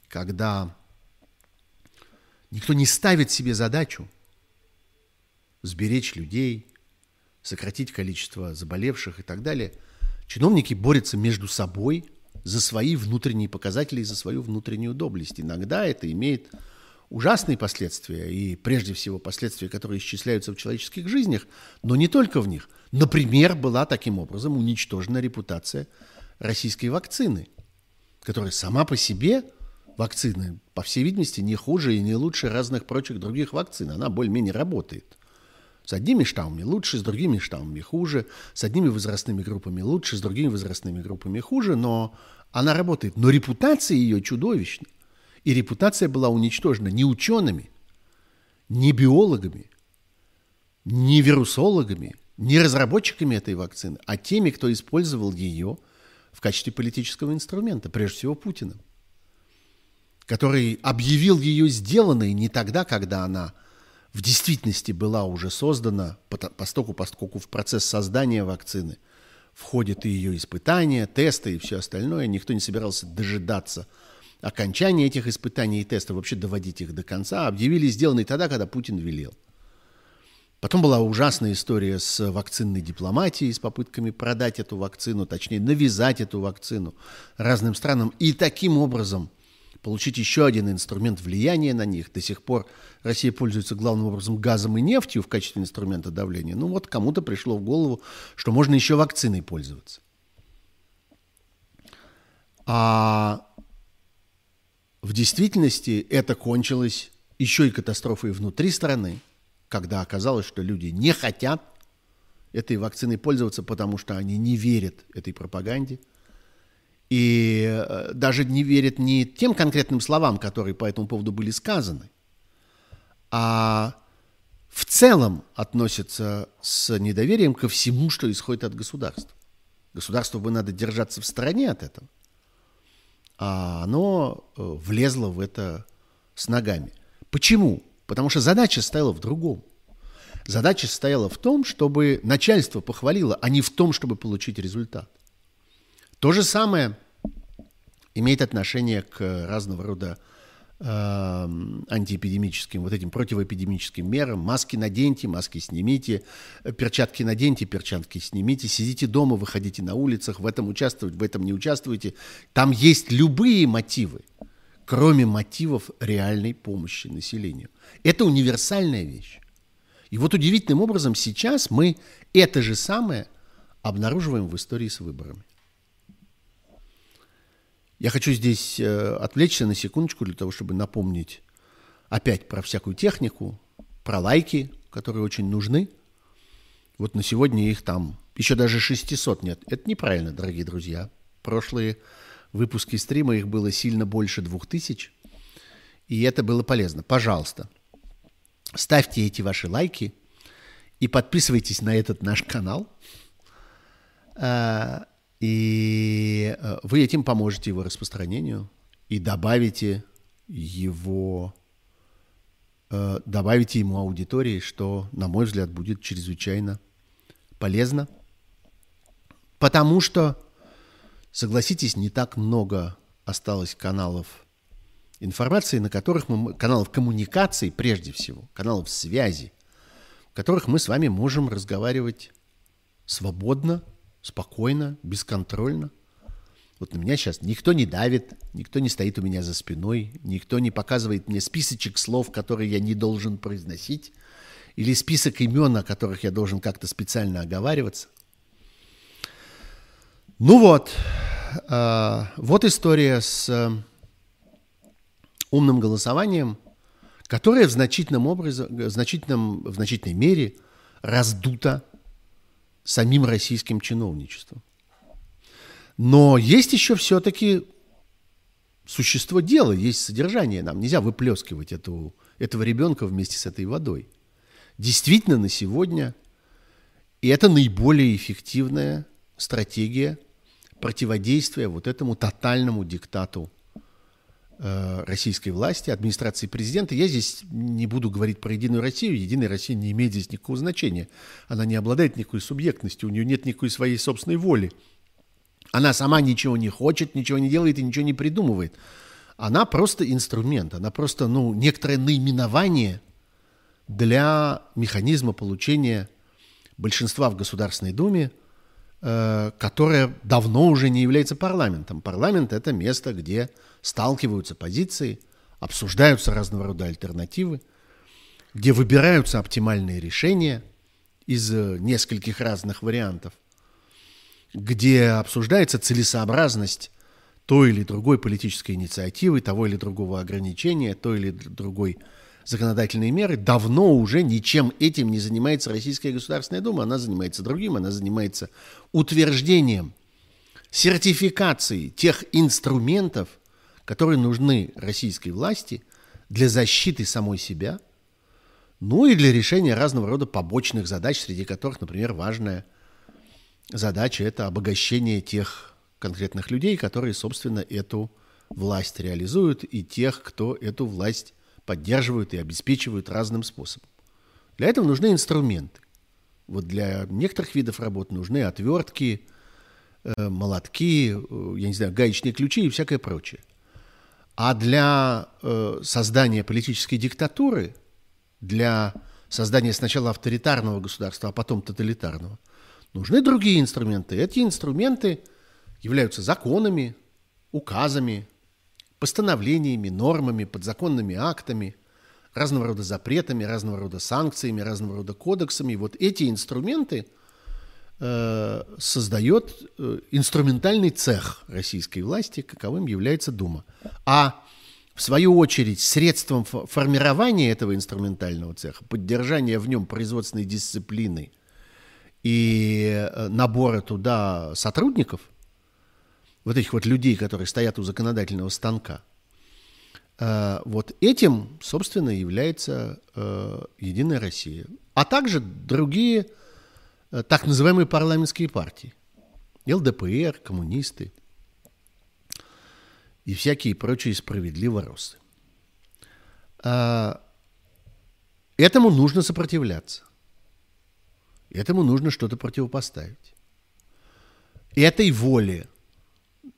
S1: Когда никто не ставит себе задачу сберечь людей, сократить количество заболевших и так далее – Чиновники борются между собой за свои внутренние показатели и за свою внутреннюю доблесть. Иногда это имеет ужасные последствия, и прежде всего последствия, которые исчисляются в человеческих жизнях, но не только в них. Например, была таким образом уничтожена репутация российской вакцины, которая сама по себе, вакцины, по всей видимости, не хуже и не лучше разных прочих других вакцин. Она более-менее работает. С одними штаммами лучше, с другими штаммами хуже, с одними возрастными группами лучше, с другими возрастными группами хуже, но она работает. Но репутация ее чудовищна. И репутация была уничтожена не учеными, не биологами, не вирусологами, не разработчиками этой вакцины, а теми, кто использовал ее в качестве политического инструмента, прежде всего Путиным, который объявил ее сделанной не тогда, когда она в действительности была уже создана, постоку, поскольку в процесс создания вакцины входит и ее испытания, тесты и все остальное. Никто не собирался дожидаться окончания этих испытаний и тестов, вообще доводить их до конца. Объявили сделанный тогда, когда Путин велел. Потом была ужасная история с вакцинной дипломатией, с попытками продать эту вакцину, точнее навязать эту вакцину разным странам. И таким образом – получить еще один инструмент влияния на них. До сих пор Россия пользуется главным образом газом и нефтью в качестве инструмента давления. Ну вот кому-то пришло в голову, что можно еще вакциной пользоваться. А в действительности это кончилось еще и катастрофой внутри страны, когда оказалось, что люди не хотят этой вакциной пользоваться, потому что они не верят этой пропаганде – и э, даже не верит не тем конкретным словам, которые по этому поводу были сказаны, а в целом относится с недоверием ко всему, что исходит от государства. Государству бы надо держаться в стороне от этого. А оно э, влезло в это с ногами. Почему? Потому что задача стояла в другом. Задача стояла в том, чтобы начальство похвалило, а не в том, чтобы получить результат. То же самое имеет отношение к разного рода э, антиэпидемическим, вот этим противоэпидемическим мерам. Маски наденьте, маски снимите, перчатки наденьте, перчатки снимите, сидите дома, выходите на улицах, в этом участвовать, в этом не участвуйте. Там есть любые мотивы, кроме мотивов реальной помощи населению. Это универсальная вещь. И вот удивительным образом сейчас мы это же самое обнаруживаем в истории с выборами. Я хочу здесь э, отвлечься на секундочку для того, чтобы напомнить опять про всякую технику, про лайки, которые очень нужны. Вот на сегодня их там еще даже 600 нет. Это неправильно, дорогие друзья. Прошлые выпуски стрима их было сильно больше 2000, и это было полезно. Пожалуйста, ставьте эти ваши лайки и подписывайтесь на этот наш канал. А, и э, вы этим поможете его распространению и добавите его, э, добавите ему аудитории, что, на мой взгляд, будет чрезвычайно полезно. Потому что, согласитесь, не так много осталось каналов информации, на которых мы, каналов коммуникации прежде всего, каналов связи, в которых мы с вами можем разговаривать свободно, спокойно, бесконтрольно. Вот на меня сейчас никто не давит, никто не стоит у меня за спиной, никто не показывает мне списочек слов, которые я не должен произносить, или список имен, о которых я должен как-то специально оговариваться. Ну вот, э, вот история с э, умным голосованием, которое в значительном образе, в значительном, в значительной мере раздуто самим российским чиновничеством. Но есть еще все-таки существо дела, есть содержание. Нам нельзя выплескивать эту, этого ребенка вместе с этой водой. Действительно, на сегодня и это наиболее эффективная стратегия противодействия вот этому тотальному диктату российской власти, администрации президента. Я здесь не буду говорить про Единую Россию. Единая Россия не имеет здесь никакого значения. Она не обладает никакой субъектностью, у нее нет никакой своей собственной воли. Она сама ничего не хочет, ничего не делает и ничего не придумывает. Она просто инструмент, она просто ну, некоторое наименование для механизма получения большинства в Государственной Думе, э, которое давно уже не является парламентом. Парламент – это место, где сталкиваются позиции, обсуждаются разного рода альтернативы, где выбираются оптимальные решения из э, нескольких разных вариантов, где обсуждается целесообразность той или другой политической инициативы, того или другого ограничения, той или другой законодательной меры, давно уже ничем этим не занимается Российская Государственная Дума. Она занимается другим, она занимается утверждением, сертификацией тех инструментов, которые нужны российской власти для защиты самой себя, ну и для решения разного рода побочных задач, среди которых, например, важная задача – это обогащение тех конкретных людей, которые, собственно, эту власть реализуют, и тех, кто эту власть поддерживают и обеспечивают разным способом. Для этого нужны инструменты. Вот для некоторых видов работ нужны отвертки, э, молотки, э, я не знаю, гаечные ключи и всякое прочее. А для э, создания политической диктатуры, для создания сначала авторитарного государства, а потом тоталитарного, нужны другие инструменты. Эти инструменты являются законами, указами, постановлениями, нормами, подзаконными актами, разного рода запретами, разного рода санкциями, разного рода кодексами. Вот эти инструменты – создает э, инструментальный цех российской власти, каковым является Дума. А в свою очередь средством формирования этого инструментального цеха, поддержания в нем производственной дисциплины и э, набора туда сотрудников, вот этих вот людей, которые стоят у законодательного станка, вот этим, собственно, является Единая Россия. А также другие Э, так называемые парламентские партии. ЛДПР, коммунисты и всякие прочие справедливоросы. А, этому нужно сопротивляться. Этому нужно что-то противопоставить. Этой воле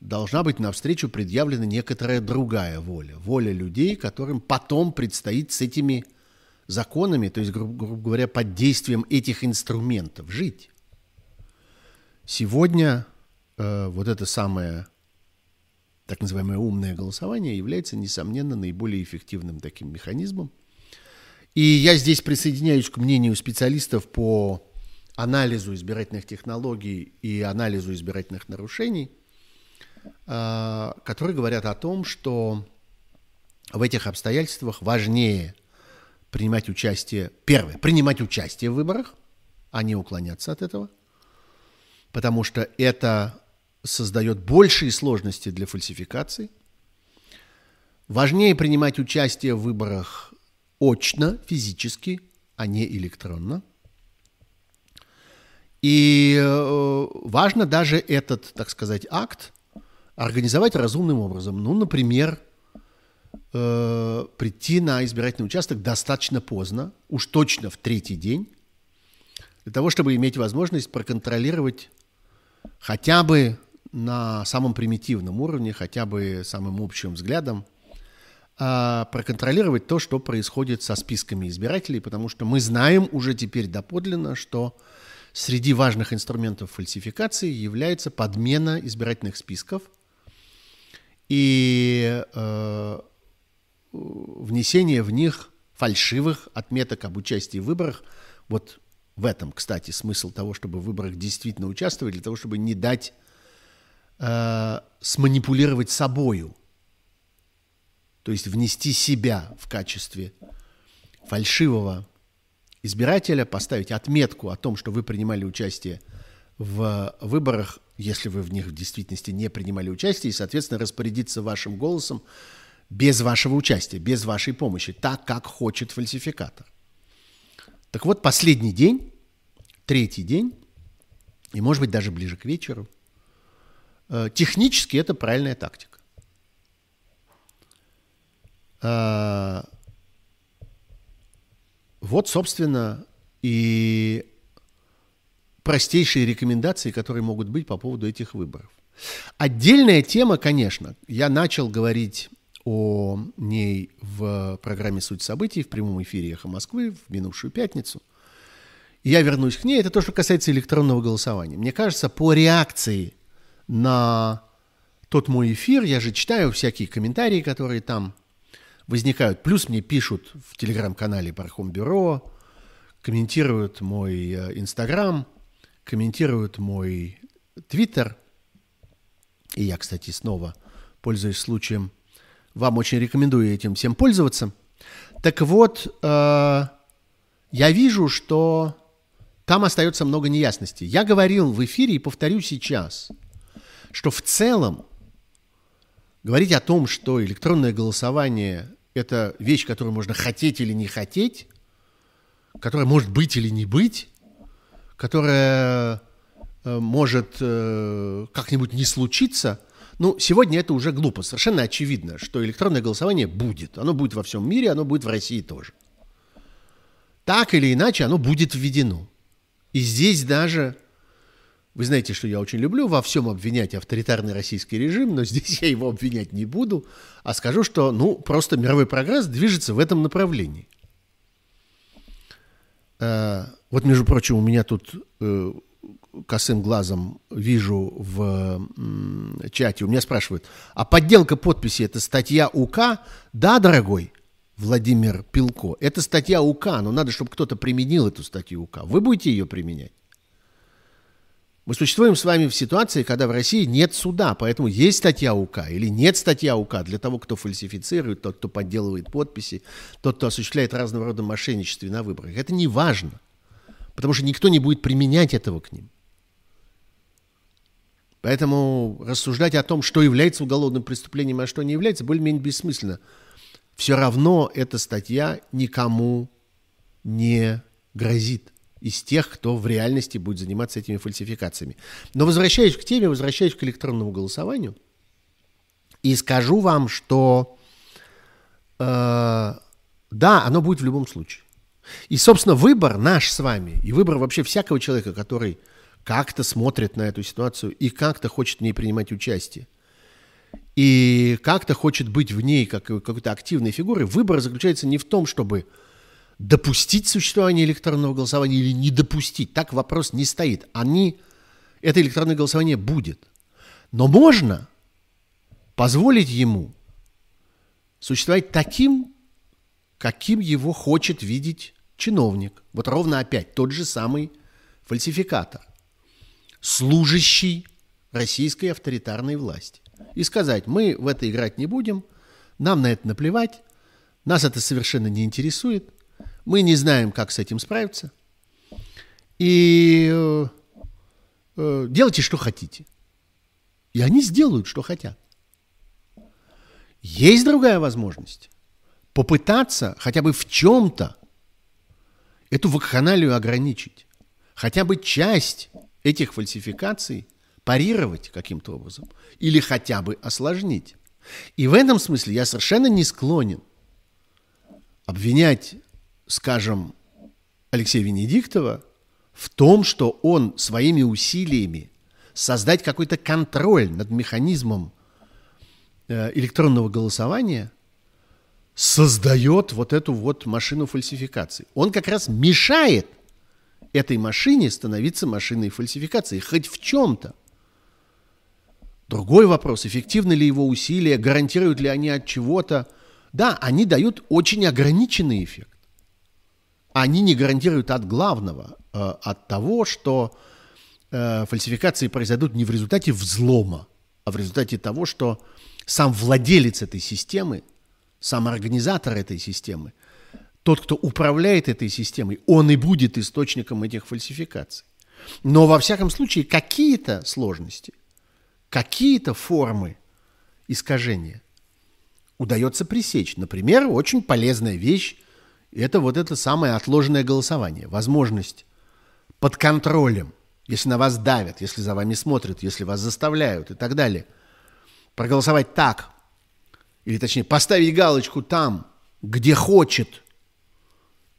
S1: должна быть навстречу предъявлена некоторая другая воля. Воля людей, которым потом предстоит с этими законами, то есть, грубо, грубо говоря, под действием этих инструментов жить. Сегодня э, вот это самое так называемое умное голосование является, несомненно, наиболее эффективным таким механизмом. И я здесь присоединяюсь к мнению специалистов по анализу избирательных технологий и анализу избирательных нарушений, э, которые говорят о том, что в этих обстоятельствах важнее принимать участие, первое, принимать участие в выборах, а не уклоняться от этого, потому что это создает большие сложности для фальсификации. Важнее принимать участие в выборах очно, физически, а не электронно. И э, важно даже этот, так сказать, акт организовать разумным образом. Ну, например, э, прийти на избирательный участок достаточно поздно, уж точно в третий день, для того, чтобы иметь возможность проконтролировать хотя бы на самом примитивном уровне, хотя бы самым общим взглядом, э, проконтролировать то, что происходит со списками избирателей, потому что мы знаем уже теперь доподлинно, что среди важных инструментов фальсификации является подмена избирательных списков. И э, внесение в них фальшивых отметок об участии в выборах. Вот в этом, кстати, смысл того, чтобы в выборах действительно участвовать, для того, чтобы не дать э, сманипулировать собою, то есть внести себя в качестве фальшивого избирателя, поставить отметку о том, что вы принимали участие в выборах, если вы в них в действительности не принимали участие, и, соответственно, распорядиться вашим голосом без вашего участия, без вашей помощи, так, как хочет фальсификатор. Так вот, последний день, третий день, и, может быть, даже ближе к вечеру, э, технически это правильная тактика. Э, вот, собственно, и простейшие рекомендации, которые могут быть по поводу этих выборов. Отдельная тема, конечно, я начал говорить о ней в программе «Суть событий» в прямом эфире «Эхо Москвы» в минувшую пятницу. И я вернусь к ней. Это то, что касается электронного голосования. Мне кажется, по реакции на тот мой эфир, я же читаю всякие комментарии, которые там возникают. Плюс мне пишут в телеграм-канале Пархом Бюро, комментируют мой э, Инстаграм, комментируют мой Твиттер. И я, кстати, снова, пользуясь случаем, вам очень рекомендую этим всем пользоваться. Так вот, э, я вижу, что там остается много неясностей. Я говорил в эфире и повторю сейчас, что в целом Говорить о том, что электронное голосование – это вещь, которую можно хотеть или не хотеть, которая может быть или не быть, которая э, может э, как-нибудь не случиться, ну, сегодня это уже глупо. Совершенно очевидно, что электронное голосование будет. Оно будет во всем мире, оно будет в России тоже. Так или иначе, оно будет введено. И здесь даже вы знаете, что я очень люблю во всем обвинять авторитарный российский режим, но здесь я его обвинять не буду, а скажу, что ну, просто мировой прогресс движется в этом направлении. Э, вот, между прочим, у меня тут э, косым глазом вижу в чате, у меня спрашивают, а подделка подписи – это статья УК? Да, дорогой Владимир Пилко, это статья УК, но надо, чтобы кто-то применил эту статью УК. Вы будете ее применять? Мы существуем с вами в ситуации, когда в России нет суда, поэтому есть статья УК или нет статья УК для того, кто фальсифицирует, тот, кто подделывает подписи, тот, кто осуществляет разного рода мошенничество на выборах. Это не важно, потому что никто не будет применять этого к ним. Поэтому рассуждать о том, что является уголовным преступлением, а что не является, более-менее бессмысленно. Все равно эта статья никому не грозит из тех, кто в реальности будет заниматься этими фальсификациями. Но возвращаясь к теме, возвращаясь к электронному голосованию, и скажу вам, что э, да, оно будет в любом случае. И, собственно, выбор наш с вами, и выбор вообще всякого человека, который как-то смотрит на эту ситуацию и как-то хочет в ней принимать участие, и как-то хочет быть в ней как какой-то активной фигурой, выбор заключается не в том, чтобы допустить существование электронного голосования или не допустить. Так вопрос не стоит. Они, это электронное голосование будет. Но можно позволить ему существовать таким, каким его хочет видеть чиновник. Вот ровно опять тот же самый фальсификатор, служащий российской авторитарной власти. И сказать, мы в это играть не будем, нам на это наплевать, нас это совершенно не интересует – мы не знаем, как с этим справиться. И э, э, делайте, что хотите. И они сделают, что хотят. Есть другая возможность. Попытаться хотя бы в чем-то эту вакханалию ограничить. хотя бы часть этих фальсификаций парировать каким-то образом или хотя бы осложнить. И в этом смысле я совершенно не склонен обвинять, скажем, Алексея Венедиктова в том, что он своими усилиями создать какой-то контроль над механизмом э, электронного голосования создает вот эту вот машину фальсификации. Он как раз мешает этой машине становиться машиной фальсификации, хоть в чем-то. Другой вопрос, эффективны ли его усилия, гарантируют ли они от чего-то. Да, они дают очень ограниченный эффект. Они не гарантируют от главного, э, от того, что э, фальсификации произойдут не в результате взлома, а в результате того, что сам владелец этой системы, сам организатор этой системы, тот, кто управляет этой системой, он и будет источником этих фальсификаций. Но во всяком случае какие-то сложности какие-то формы искажения удается пресечь. Например, очень полезная вещь – это вот это самое отложенное голосование. Возможность под контролем, если на вас давят, если за вами смотрят, если вас заставляют и так далее, проголосовать так, или точнее поставить галочку там, где хочет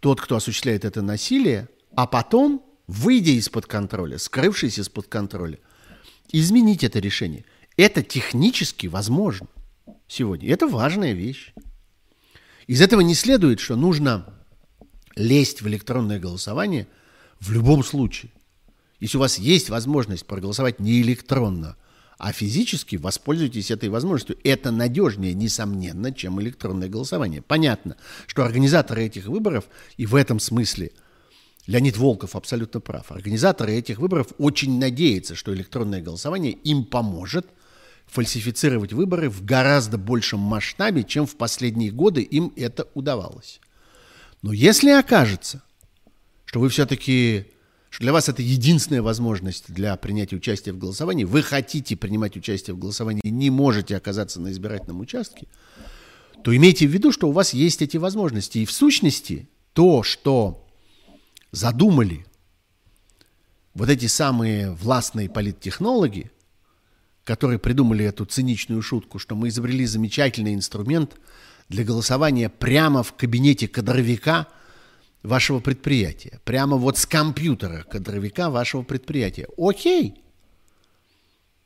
S1: тот, кто осуществляет это насилие, а потом, выйдя из-под контроля, скрывшись из-под контроля – изменить это решение. Это технически возможно сегодня. Это важная вещь. Из этого не следует, что нужно лезть в электронное голосование в любом случае. Если у вас есть возможность проголосовать не электронно, а физически, воспользуйтесь этой возможностью. Это надежнее, несомненно, чем электронное голосование. Понятно, что организаторы этих выборов и в этом смысле – Леонид Волков абсолютно прав. Организаторы этих выборов очень надеются, что электронное голосование им поможет фальсифицировать выборы в гораздо большем масштабе, чем в последние годы им это удавалось. Но если окажется, что вы все-таки, что для вас это единственная возможность для принятия участия в голосовании, вы хотите принимать участие в голосовании и не можете оказаться на избирательном участке, то имейте в виду, что у вас есть эти возможности. И в сущности то, что задумали вот эти самые властные политтехнологи, которые придумали эту циничную шутку, что мы изобрели замечательный инструмент для голосования прямо в кабинете кадровика вашего предприятия, прямо вот с компьютера кадровика вашего предприятия. Окей,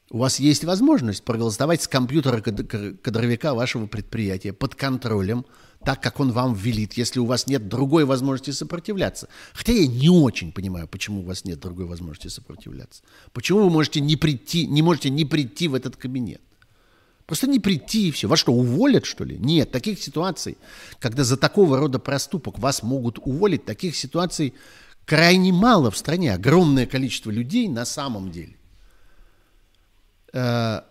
S1: у вас есть возможность проголосовать с компьютера кадровика вашего предприятия под контролем так, как он вам велит, если у вас нет другой возможности сопротивляться. Хотя я не очень понимаю, почему у вас нет другой возможности сопротивляться. Почему вы можете не прийти, не можете не прийти в этот кабинет? Просто не прийти и все. Вас что, уволят, что ли? Нет, таких ситуаций, когда за такого рода проступок вас могут уволить, таких ситуаций крайне мало в стране. Огромное количество людей на самом деле э,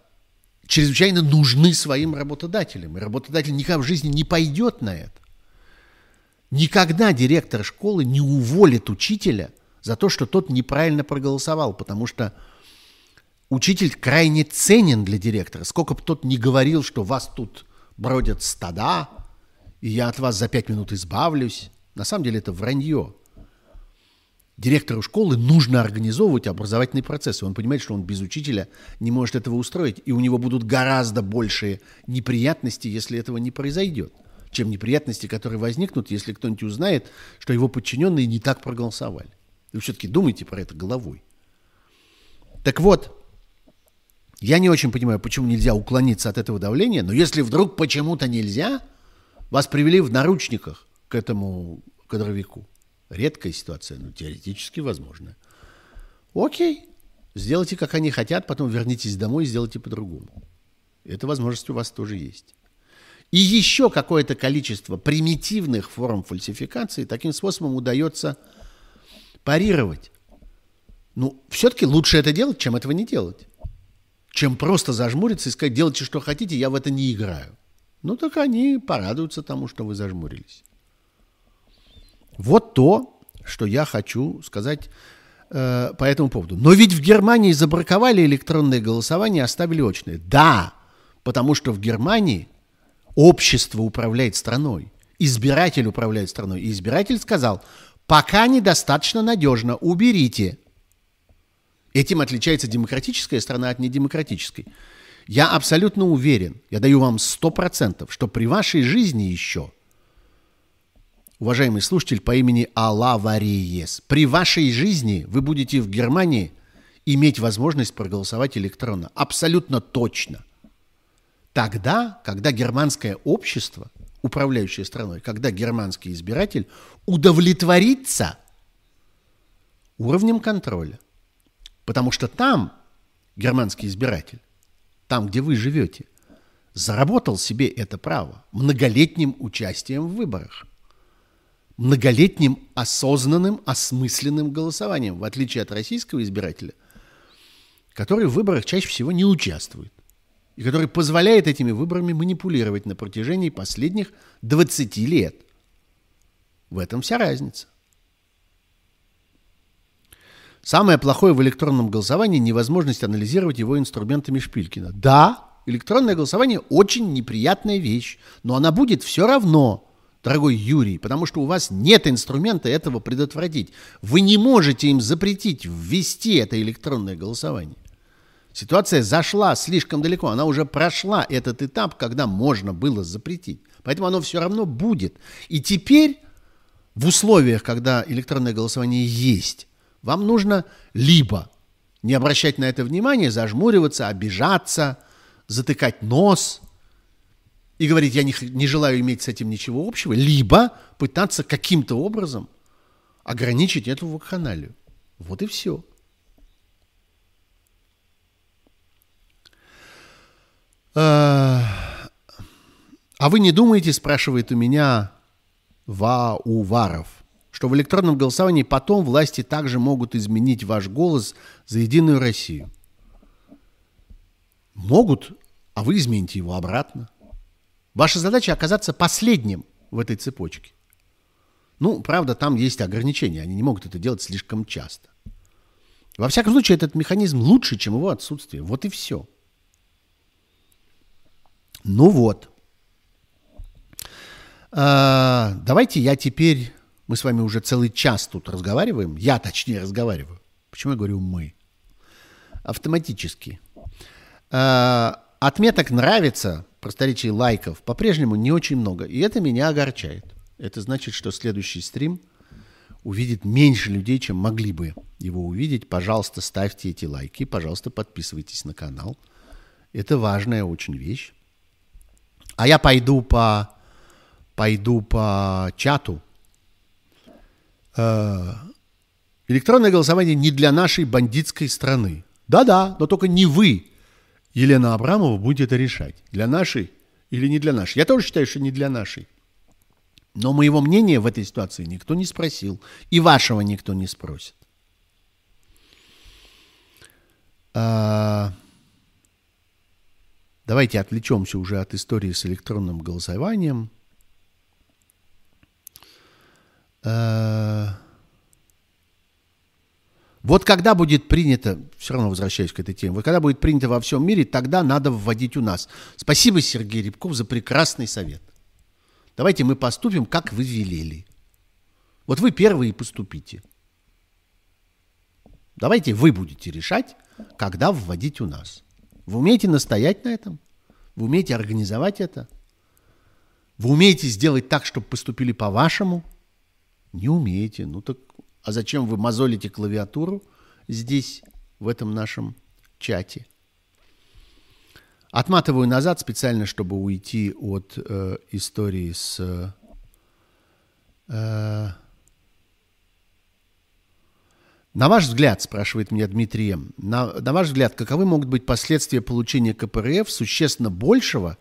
S1: чрезвычайно нужны своим работодателям. И работодатель никогда в жизни не пойдет на это. Никогда директор школы не уволит учителя за то, что тот неправильно проголосовал, потому что учитель крайне ценен для директора. Сколько бы тот ни говорил, что вас тут бродят стада, и я от вас за пять минут избавлюсь, на самом деле это вранье директору школы нужно организовывать образовательный процесс. И он понимает, что он без учителя не может этого устроить. И у него будут гораздо большие неприятности, если этого не произойдет, чем неприятности, которые возникнут, если кто-нибудь узнает, что его подчиненные не так проголосовали. Вы все-таки думайте про это головой. Так вот, я не очень понимаю, почему нельзя уклониться от этого давления, но если вдруг почему-то нельзя, вас привели в наручниках к этому кадровику – Редкая ситуация, но теоретически возможно. Окей, сделайте, как они хотят, потом вернитесь домой и сделайте по-другому. Эта возможность у вас тоже есть. И еще какое-то количество примитивных форм фальсификации таким способом удается парировать. Ну, все-таки лучше это делать, чем этого не делать. Чем просто зажмуриться и сказать, делайте, что хотите, я в это не играю. Ну, так они порадуются тому, что вы зажмурились. Вот то, что я хочу сказать э, по этому поводу. Но ведь в Германии забраковали электронное голосование, оставили очное. Да, потому что в Германии общество управляет страной, избиратель управляет страной. И избиратель сказал, Пока недостаточно надежно. Уберите. Этим отличается демократическая страна от недемократической. Я абсолютно уверен, я даю вам 100%, что при вашей жизни еще, уважаемый слушатель по имени Алла Вариес, при вашей жизни вы будете в Германии иметь возможность проголосовать электронно. Абсолютно точно. Тогда, когда германское общество, управляющее страной, когда германский избиратель удовлетворится уровнем контроля. Потому что там германский избиратель, там, где вы живете, заработал себе это право многолетним участием в выборах, многолетним осознанным, осмысленным голосованием, в отличие от российского избирателя, который в выборах чаще всего не участвует и который позволяет этими выборами манипулировать на протяжении последних 20 лет. В этом вся разница. Самое плохое в электронном голосовании – невозможность анализировать его инструментами Шпилькина. Да, электронное голосование – очень неприятная вещь, но она будет все равно, дорогой Юрий, потому что у вас нет инструмента этого предотвратить. Вы не можете им запретить ввести это электронное голосование. Ситуация зашла слишком далеко, она уже прошла этот этап, когда можно было запретить. Поэтому оно все равно будет. И теперь в условиях, когда электронное голосование есть, вам нужно либо не обращать на это внимание, зажмуриваться, обижаться, затыкать нос и говорить, я не, не желаю иметь с этим ничего общего, либо пытаться каким-то образом ограничить эту вакханалию. Вот и все. А вы не думаете, спрашивает у меня Вауваров, что в электронном голосовании потом власти также могут изменить ваш голос за Единую Россию. Могут, а вы измените его обратно. Ваша задача оказаться последним в этой цепочке. Ну, правда, там есть ограничения, они не могут это делать слишком часто. Во всяком случае, этот механизм лучше, чем его отсутствие. Вот и все. Ну вот. А, давайте я теперь мы с вами уже целый час тут разговариваем. Я, точнее, разговариваю. Почему я говорю «мы»? Автоматически. А, отметок «нравится», просторечий лайков по-прежнему не очень много. И это меня огорчает. Это значит, что следующий стрим увидит меньше людей, чем могли бы его увидеть. Пожалуйста, ставьте эти лайки. Пожалуйста, подписывайтесь на канал. Это важная очень вещь. А я пойду по, пойду по чату электронное голосование не для нашей бандитской страны. Да-да, но только не вы, Елена Абрамова, будете это решать. Для нашей или не для нашей. Я тоже считаю, что не для нашей. Но моего мнения в этой ситуации никто не спросил. И вашего никто не спросит. А... Давайте отвлечемся уже от истории с электронным голосованием. Э, вот когда будет принято, все равно возвращаюсь к этой теме, вот когда будет принято во всем мире, тогда надо вводить у нас. Спасибо, Сергей Рябков, за прекрасный совет. Давайте мы поступим, как вы велели. Вот вы первые поступите. Давайте вы будете решать, когда вводить у нас. Вы умеете настоять на этом? Вы умеете организовать это? Вы умеете сделать так, чтобы поступили по-вашему – не умеете. Ну так, а зачем вы мозолите клавиатуру здесь, в этом нашем чате? Отматываю назад специально, чтобы уйти от э, истории с... Э, на ваш взгляд, спрашивает меня Дмитрий М., на, на ваш взгляд, каковы могут быть последствия получения КПРФ существенно большего,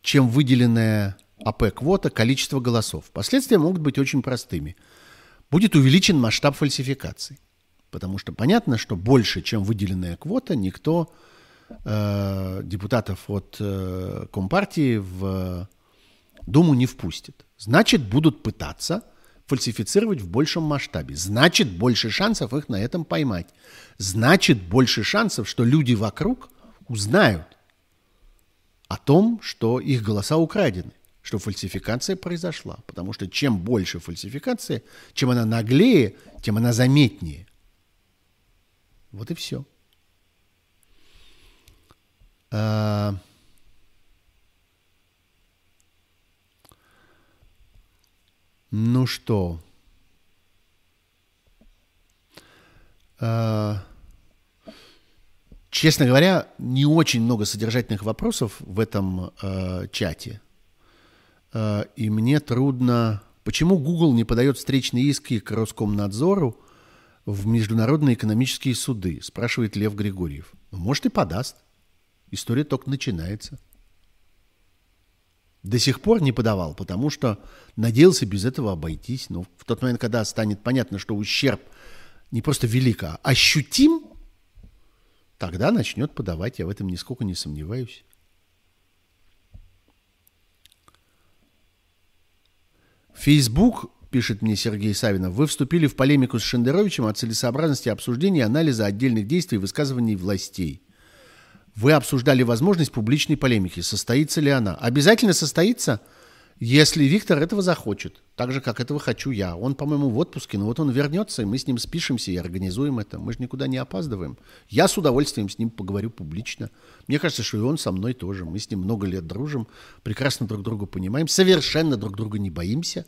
S1: чем выделенная АП-квота количество голосов? Последствия могут быть очень простыми – будет увеличен масштаб фальсификаций. Потому что понятно, что больше, чем выделенная квота, никто э, депутатов от э, Компартии в Думу не впустит. Значит, будут пытаться фальсифицировать в большем масштабе. Значит, больше шансов их на этом поймать. Значит, больше шансов, что люди вокруг узнают о том, что их голоса украдены что фальсификация произошла. Потому что чем больше фальсификация, чем она наглее, тем она заметнее. Вот и все. А... Ну что? А... Честно говоря, не очень много содержательных вопросов в этом э, чате. Э, и мне трудно... Почему Google не подает встречные иски к Роскомнадзору в международные экономические суды, спрашивает Лев Григорьев. Может, и подаст. История только начинается. До сих пор не подавал, потому что надеялся без этого обойтись. Но в тот момент, когда станет понятно, что ущерб не просто велик, а ощутим, тогда начнет подавать, я в этом нисколько не сомневаюсь. Фейсбук, пишет мне Сергей Савинов, вы вступили в полемику с Шендеровичем о целесообразности обсуждения и анализа отдельных действий и высказываний властей. Вы обсуждали возможность публичной полемики. Состоится ли она? Обязательно состоится – если Виктор этого захочет, так же, как этого хочу я. Он, по-моему, в отпуске, но вот он вернется, и мы с ним спишемся и организуем это. Мы же никуда не опаздываем. Я с удовольствием с ним поговорю публично. Мне кажется, что и он со мной тоже. Мы с ним много лет дружим, прекрасно друг друга понимаем, совершенно друг друга не боимся.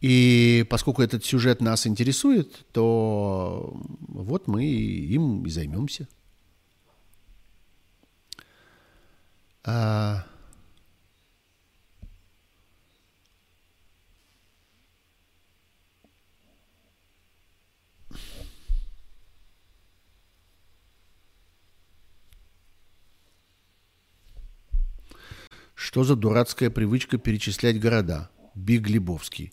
S1: И поскольку этот сюжет нас интересует, то вот мы им и займемся. А... Что за дурацкая привычка перечислять города? Биг Лебовский.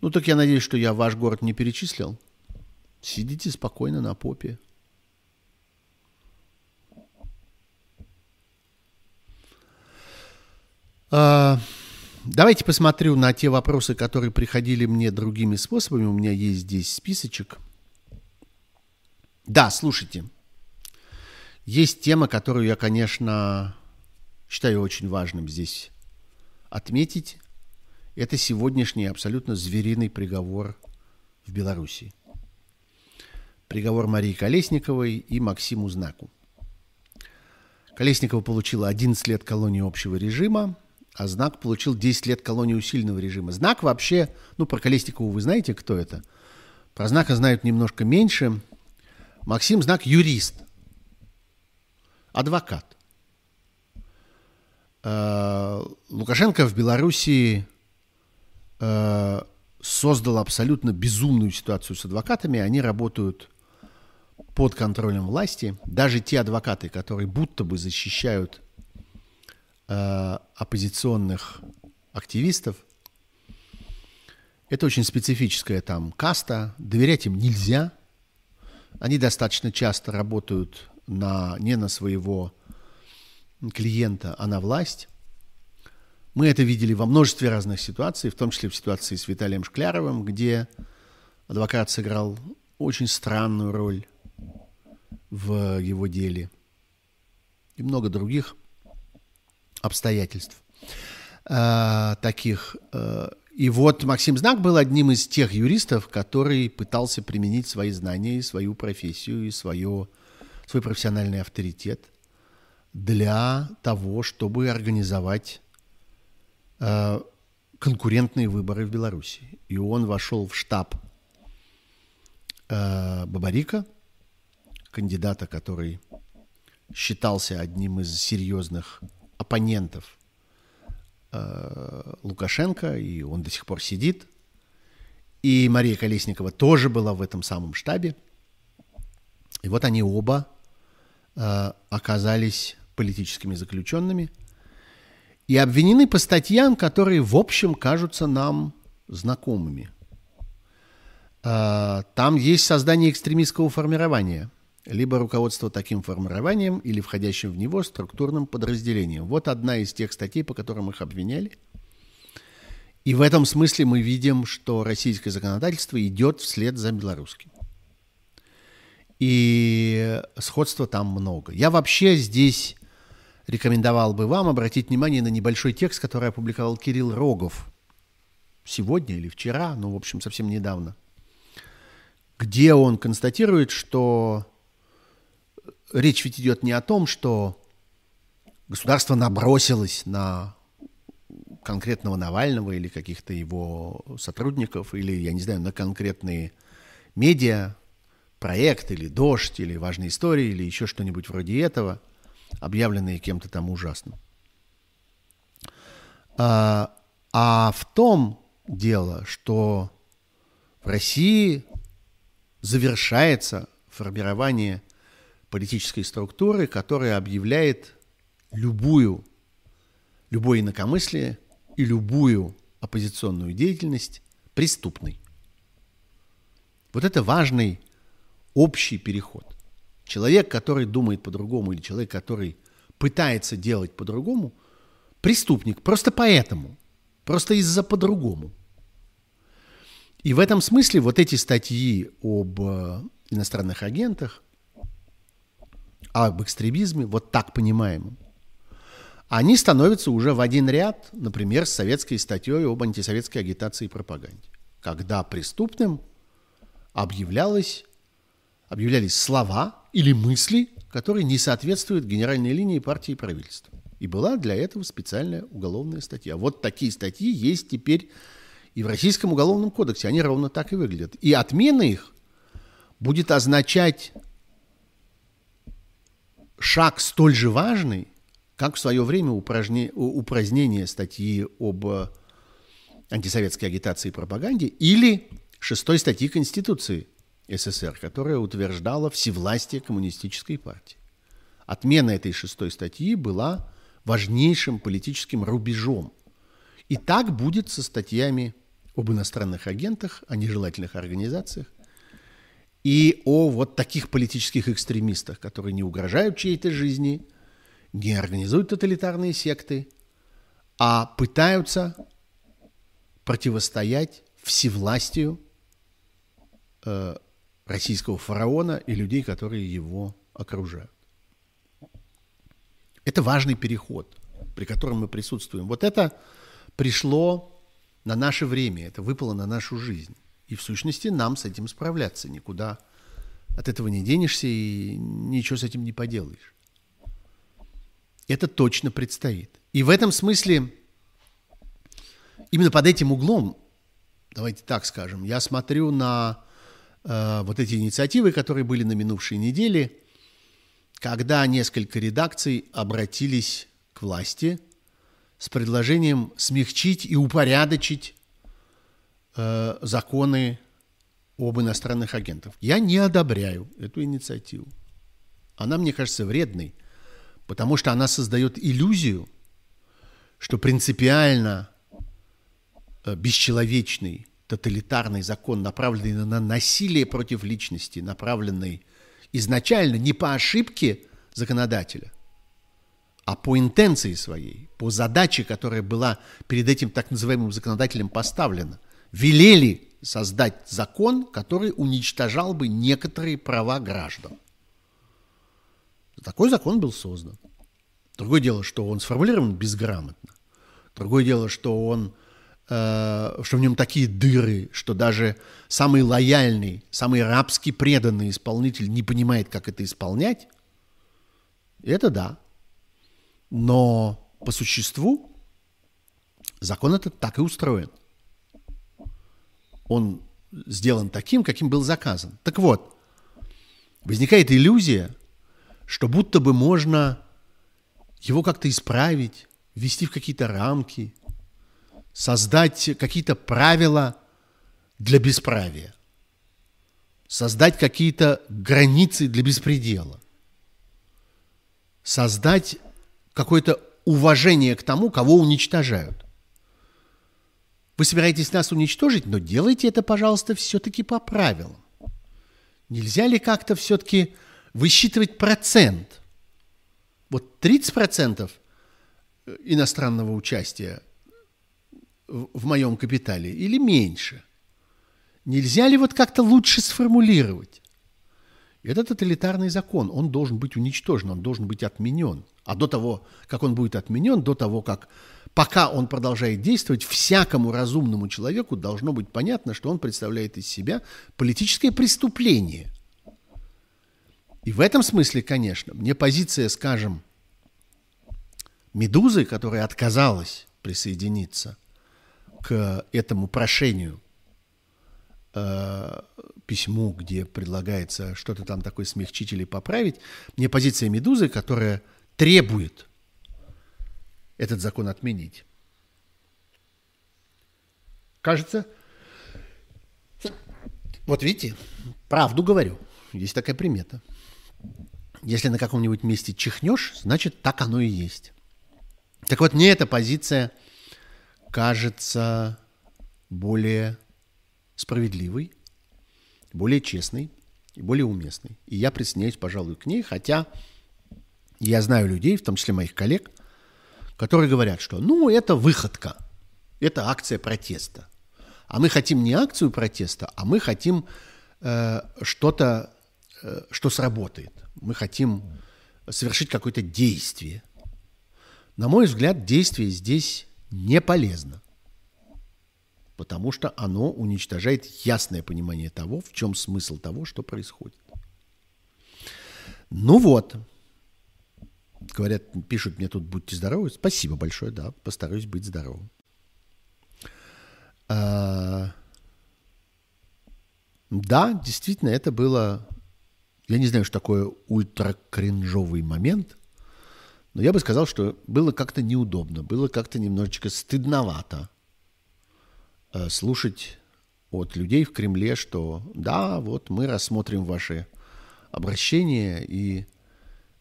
S1: Ну так я надеюсь, что я ваш город не перечислил. Сидите спокойно на попе. А, давайте посмотрю на те вопросы, которые приходили мне другими способами. У меня есть здесь списочек. Да, слушайте. Есть тема, которую я, конечно, считаю очень важным здесь отметить, это сегодняшний абсолютно звериный приговор в Беларуси. Приговор Марии Колесниковой и Максиму Знаку. Колесникова получила 11 лет колонии общего режима, а Знак получил 10 лет колонии усиленного режима. Знак вообще, ну, про Колесникову вы знаете, кто это? Про Знака знают немножко меньше. Максим Знак – юрист, адвокат. Э, Лукашенко в Белоруссии э, создал абсолютно безумную ситуацию с адвокатами. Они работают под контролем власти. Даже те адвокаты, которые будто бы защищают э, оппозиционных активистов, это очень специфическая там каста, доверять им нельзя. Они достаточно часто работают на, не на своего клиента, а на власть. Мы это видели во множестве разных ситуаций, в том числе в ситуации с Виталием Шкляровым, где адвокат сыграл очень странную роль в его деле. И много других обстоятельств э, таких. Э, и вот Максим Знак был одним из тех юристов, который пытался применить свои знания и свою профессию, и свое, свой профессиональный авторитет – для того, чтобы организовать э, конкурентные выборы в Беларуси. И он вошел в штаб э, Бабарика, кандидата, который считался одним из серьезных оппонентов э, Лукашенко, и он до сих пор сидит. И Мария Колесникова тоже была в этом самом штабе. И вот они оба э, оказались политическими заключенными и обвинены по статьям, которые, в общем, кажутся нам знакомыми. А, там есть создание экстремистского формирования, либо руководство таким формированием или входящим в него структурным подразделением. Вот одна из тех статей, по которым их обвиняли. И в этом смысле мы видим, что российское законодательство идет вслед за белорусским. И сходства там много. Я вообще здесь рекомендовал бы вам обратить внимание на небольшой текст, который опубликовал Кирилл Рогов. Сегодня или вчера, ну, в общем, совсем недавно, где он констатирует, что речь ведь идет не о том, что государство набросилось на конкретного Навального или каких-то его сотрудников, или, я не знаю, на конкретные медиа, проект или дождь, или важные истории, или еще что-нибудь вроде этого, объявленные кем-то там ужасным. А, а в том дело, что в России завершается формирование политической структуры, которая объявляет любую, любое инакомыслие и любую оппозиционную деятельность преступной. Вот это важный общий переход. Человек, который думает по-другому, или человек, который пытается делать по-другому, преступник. Просто поэтому. Просто из-за по-другому. И в этом смысле вот эти статьи об э, иностранных агентах, об экстремизме, вот так понимаемом, они становятся уже в один ряд, например, с советской статьей об антисоветской агитации и пропаганде, когда преступным объявлялось, объявлялись слова или мысли, которые не соответствуют генеральной линии партии и правительства. И была для этого специальная уголовная статья. Вот такие статьи есть теперь и в Российском уголовном кодексе. Они ровно так и выглядят. И отмена их будет означать шаг столь же важный, как в свое время упражне, упразднение статьи об антисоветской агитации и пропаганде или шестой статьи Конституции СССР, которая утверждала всевластие коммунистической партии. Отмена этой шестой статьи была важнейшим политическим рубежом. И так будет со статьями об иностранных агентах, о нежелательных организациях и о вот таких политических экстремистах, которые не угрожают чьей-то жизни – не организуют тоталитарные секты, а пытаются противостоять всевластию э, российского фараона и людей, которые его окружают. Это важный переход, при котором мы присутствуем. Вот это пришло на наше время, это выпало на нашу жизнь. И в сущности нам с этим справляться никуда от этого не денешься и ничего с этим не поделаешь. Это точно предстоит. И в этом смысле, именно под этим углом, давайте так скажем, я смотрю на вот эти инициативы, которые были на минувшей неделе, когда несколько редакций обратились к власти с предложением смягчить и упорядочить э, законы об иностранных агентах. Я не одобряю эту инициативу. Она, мне кажется, вредной – потому что она создает иллюзию, что принципиально э, бесчеловечный, тоталитарный закон, направленный на насилие против личности, направленный изначально не по ошибке законодателя, а по интенции своей, по задаче, которая была перед этим так называемым законодателем поставлена, велели создать закон, который уничтожал бы некоторые права граждан. Такой закон был создан. Другое дело, что он сформулирован безграмотно. Другое дело, что он что в нем такие дыры, что даже самый лояльный, самый рабски преданный исполнитель не понимает, как это исполнять. Это да. Но по существу закон этот так и устроен. Он сделан таким, каким был заказан. Так вот, возникает иллюзия, что будто бы можно его как-то исправить, ввести в какие-то рамки, создать какие-то правила для бесправия, создать какие-то границы для беспредела, создать какое-то уважение к тому, кого уничтожают. Вы собираетесь нас уничтожить, но делайте это, пожалуйста, все-таки по правилам. Нельзя ли как-то все-таки высчитывать процент. Вот 30% иностранного участия в моем капитале или меньше? Нельзя ли вот как-то лучше сформулировать? Это тоталитарный закон, он должен быть уничтожен, он должен быть отменен. А до того, как он будет отменен, до того, как пока он продолжает действовать, всякому разумному человеку должно быть понятно, что он представляет из себя политическое преступление. И в этом смысле, конечно, мне позиция, скажем, «Медузы», которая отказалась присоединиться к этому прошению, э, письму, где предлагается что-то там такое смягчить или поправить, мне позиция «Медузы», которая требует этот закон отменить. Кажется, вот видите, правду говорю, есть такая примета. Если на каком-нибудь месте чихнешь, значит, так оно и есть. Так вот, мне эта позиция кажется более справедливой, более честной и более уместной. И я присоединяюсь, пожалуй, к ней, хотя я знаю людей, в том числе моих коллег, которые говорят, что ну это выходка, это акция протеста. А мы хотим не акцию протеста, а мы хотим э, что-то, э, что сработает. Мы хотим совершить какое-то действие. На мой взгляд, действие здесь не полезно, потому что оно уничтожает ясное понимание того, в чем смысл того, что происходит. Ну вот, Говорят, пишут мне тут «будьте здоровы». Спасибо большое, да, постараюсь быть здоровым. А, да, действительно, это было... Я не знаю, что такое ультракринжовый момент, но я бы сказал, что было как-то неудобно, было как-то немножечко стыдновато э, слушать от людей в Кремле, что да, вот мы рассмотрим ваши обращения и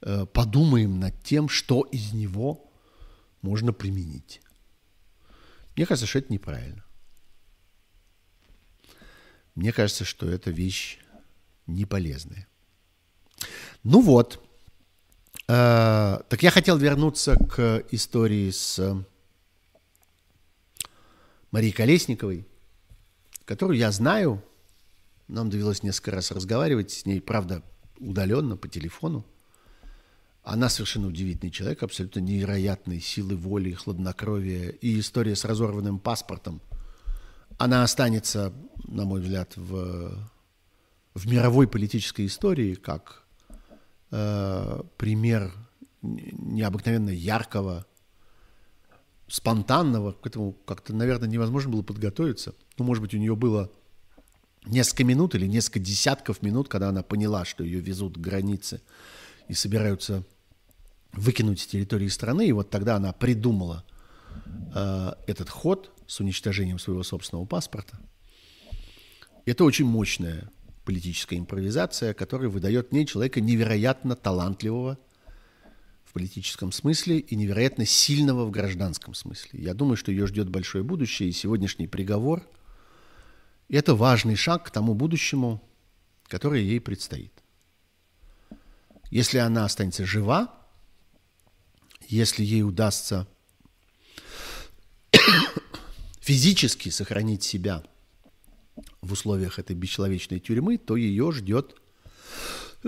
S1: Э, подумаем над тем, что из него можно применить. Мне кажется, что это неправильно. Мне кажется, что это вещь не полезная. Ну вот. Э, так я хотел вернуться к истории с Марией Колесниковой, которую я знаю. Нам довелось несколько раз разговаривать с ней, правда, удаленно, по телефону. Она совершенно удивительный человек, абсолютно невероятной силы воли, хладнокровия. И история с разорванным паспортом, она останется, на мой взгляд, в, в мировой политической истории как э, пример необыкновенно яркого, спонтанного. К этому как-то, наверное, невозможно было подготовиться. Ну, может быть, у нее было несколько минут или несколько десятков минут, когда она поняла, что ее везут к границе и собираются выкинуть с территории страны, и вот тогда она придумала э, этот ход с уничтожением своего собственного паспорта. Это очень мощная политическая импровизация, которая выдает мне человека невероятно талантливого в политическом смысле и невероятно сильного в гражданском смысле. Я думаю, что ее ждет большое будущее, и сегодняшний приговор – это важный шаг к тому будущему, которое ей предстоит. Если она останется жива, если ей удастся (coughs) физически сохранить себя в условиях этой бесчеловечной тюрьмы, то ее ждет (coughs)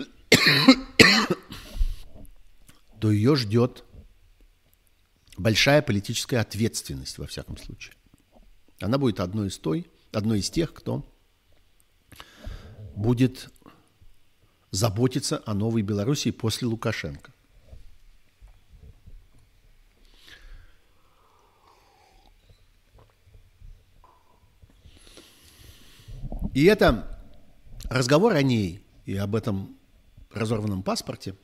S1: то ее ждет большая политическая ответственность, во всяком случае. Она будет одной из, той, одной из тех, кто будет заботиться о новой Белоруссии после Лукашенко. И это разговор о ней и об этом разорванном паспорте,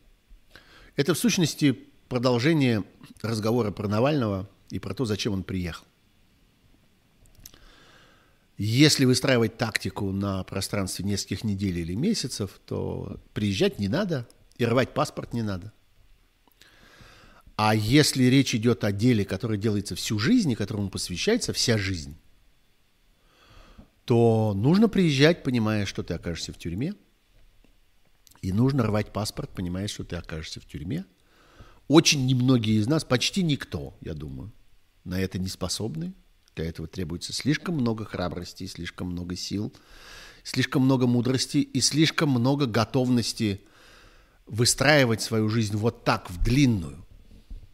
S1: это в сущности продолжение разговора про Навального и про то, зачем он приехал. Если выстраивать тактику на пространстве нескольких недель или месяцев, то приезжать не надо и рвать паспорт не надо. А если речь идет о деле, которое делается всю жизнь и которому посвящается вся жизнь, то нужно приезжать, понимая, что ты окажешься в тюрьме, и нужно рвать паспорт, понимая, что ты окажешься в тюрьме. Очень немногие из нас, почти никто, я думаю, на это не способны. Для этого требуется слишком много храбрости, слишком много сил слишком много мудрости и слишком много готовности выстраивать свою жизнь вот так, в длинную.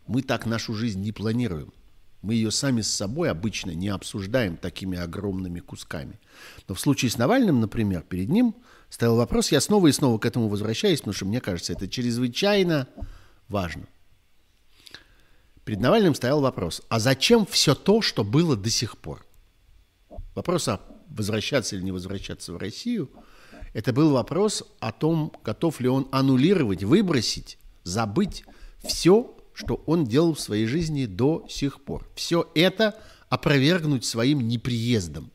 S1: Мы так нашу жизнь не планируем. Мы ее сами с собой обычно не обсуждаем такими огромными кусками. Но в случае с Навальным, например, перед ним стоял вопрос, я снова и снова к этому возвращаюсь, потому что мне кажется, это чрезвычайно важно. Перед Навальным стоял вопрос, а зачем все то, что было до сих пор? Вопрос о возвращаться или не возвращаться в Россию, это был вопрос о том, готов ли он аннулировать, выбросить, забыть все, что он делал в своей жизни до сих пор. Все это опровергнуть своим неприездом,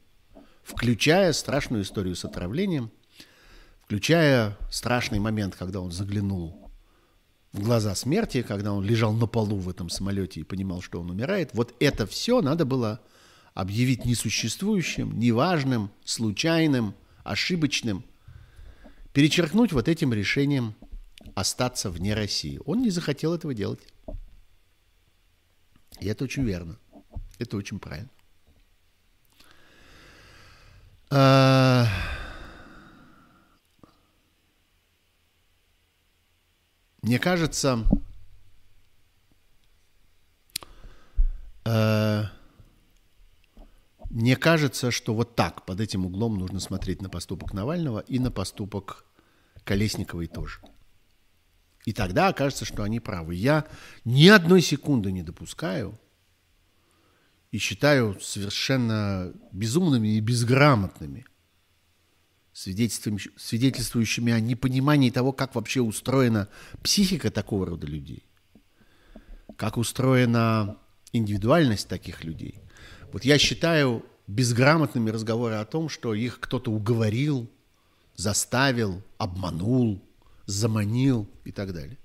S1: включая страшную историю с отравлением, включая страшный момент, когда он заглянул в глаза смерти, когда он лежал на полу в этом самолете и понимал, что он умирает. Вот это все надо было объявить несуществующим, неважным, случайным, ошибочным, перечеркнуть вот этим решением остаться вне России. Он не захотел этого делать. И это очень верно. Это очень правильно. А... Мне кажется, э, мне кажется, что вот так, под этим углом нужно смотреть на поступок Навального и на поступок Колесниковой тоже. И тогда окажется, что они правы. Я ни одной секунды не допускаю и считаю совершенно безумными и безграмотными, свидетельствующими о непонимании того, как вообще устроена психика такого рода людей, как устроена индивидуальность таких людей. Вот я считаю безграмотными разговоры о том, что их кто-то уговорил, заставил, обманул, заманил и так далее.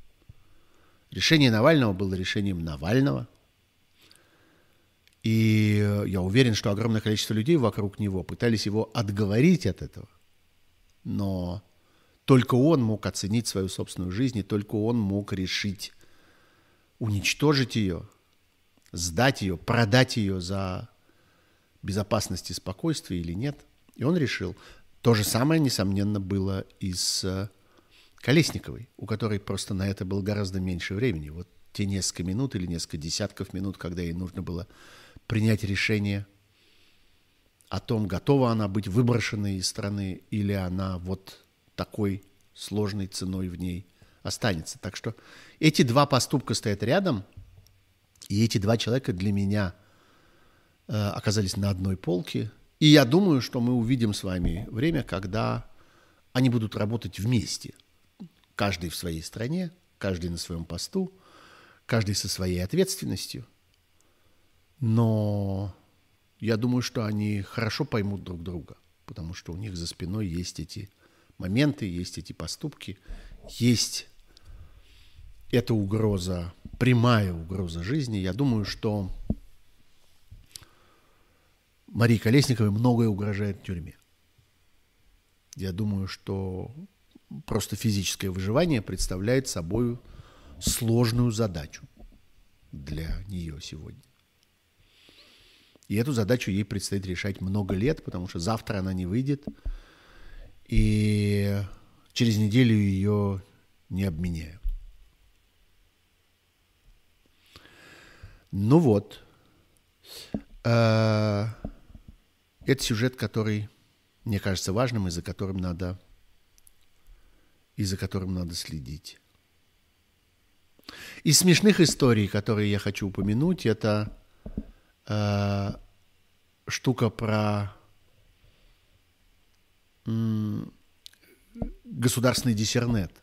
S1: Решение Навального было решением Навального. И я уверен, что огромное количество людей вокруг него пытались его отговорить от этого. Но только он мог оценить свою собственную жизнь, и только он мог решить уничтожить ее, сдать ее, продать ее за безопасности, спокойствия или нет. И он решил. То же самое, несомненно, было и с э, Колесниковой, у которой просто на это было гораздо меньше времени. Вот те несколько минут или несколько десятков минут, когда ей нужно было принять решение о том, готова она быть выброшенной из страны или она вот такой сложной ценой в ней останется. Так что эти два поступка стоят рядом, и эти два человека для меня – Э, оказались на одной полке. И я думаю, что мы увидим с вами время, когда они будут работать вместе. Каждый в своей стране, каждый на своем посту, каждый со своей ответственностью. Но я думаю, что они хорошо поймут друг друга, потому что у них за спиной есть эти моменты, есть эти поступки, есть эта угроза, прямая угроза жизни. Я думаю, что Марии Колесниковой многое угрожает в тюрьме. Я думаю, что просто физическое выживание представляет собой сложную задачу для нее сегодня. И эту задачу ей предстоит решать много лет, потому что завтра она не выйдет, и через неделю ее не обменяют. Ну вот. Э, это сюжет, который мне кажется важным и за которым надо, и за которым надо следить. Из смешных историй, которые я хочу упомянуть, это э, штука про э, государственный диссернет.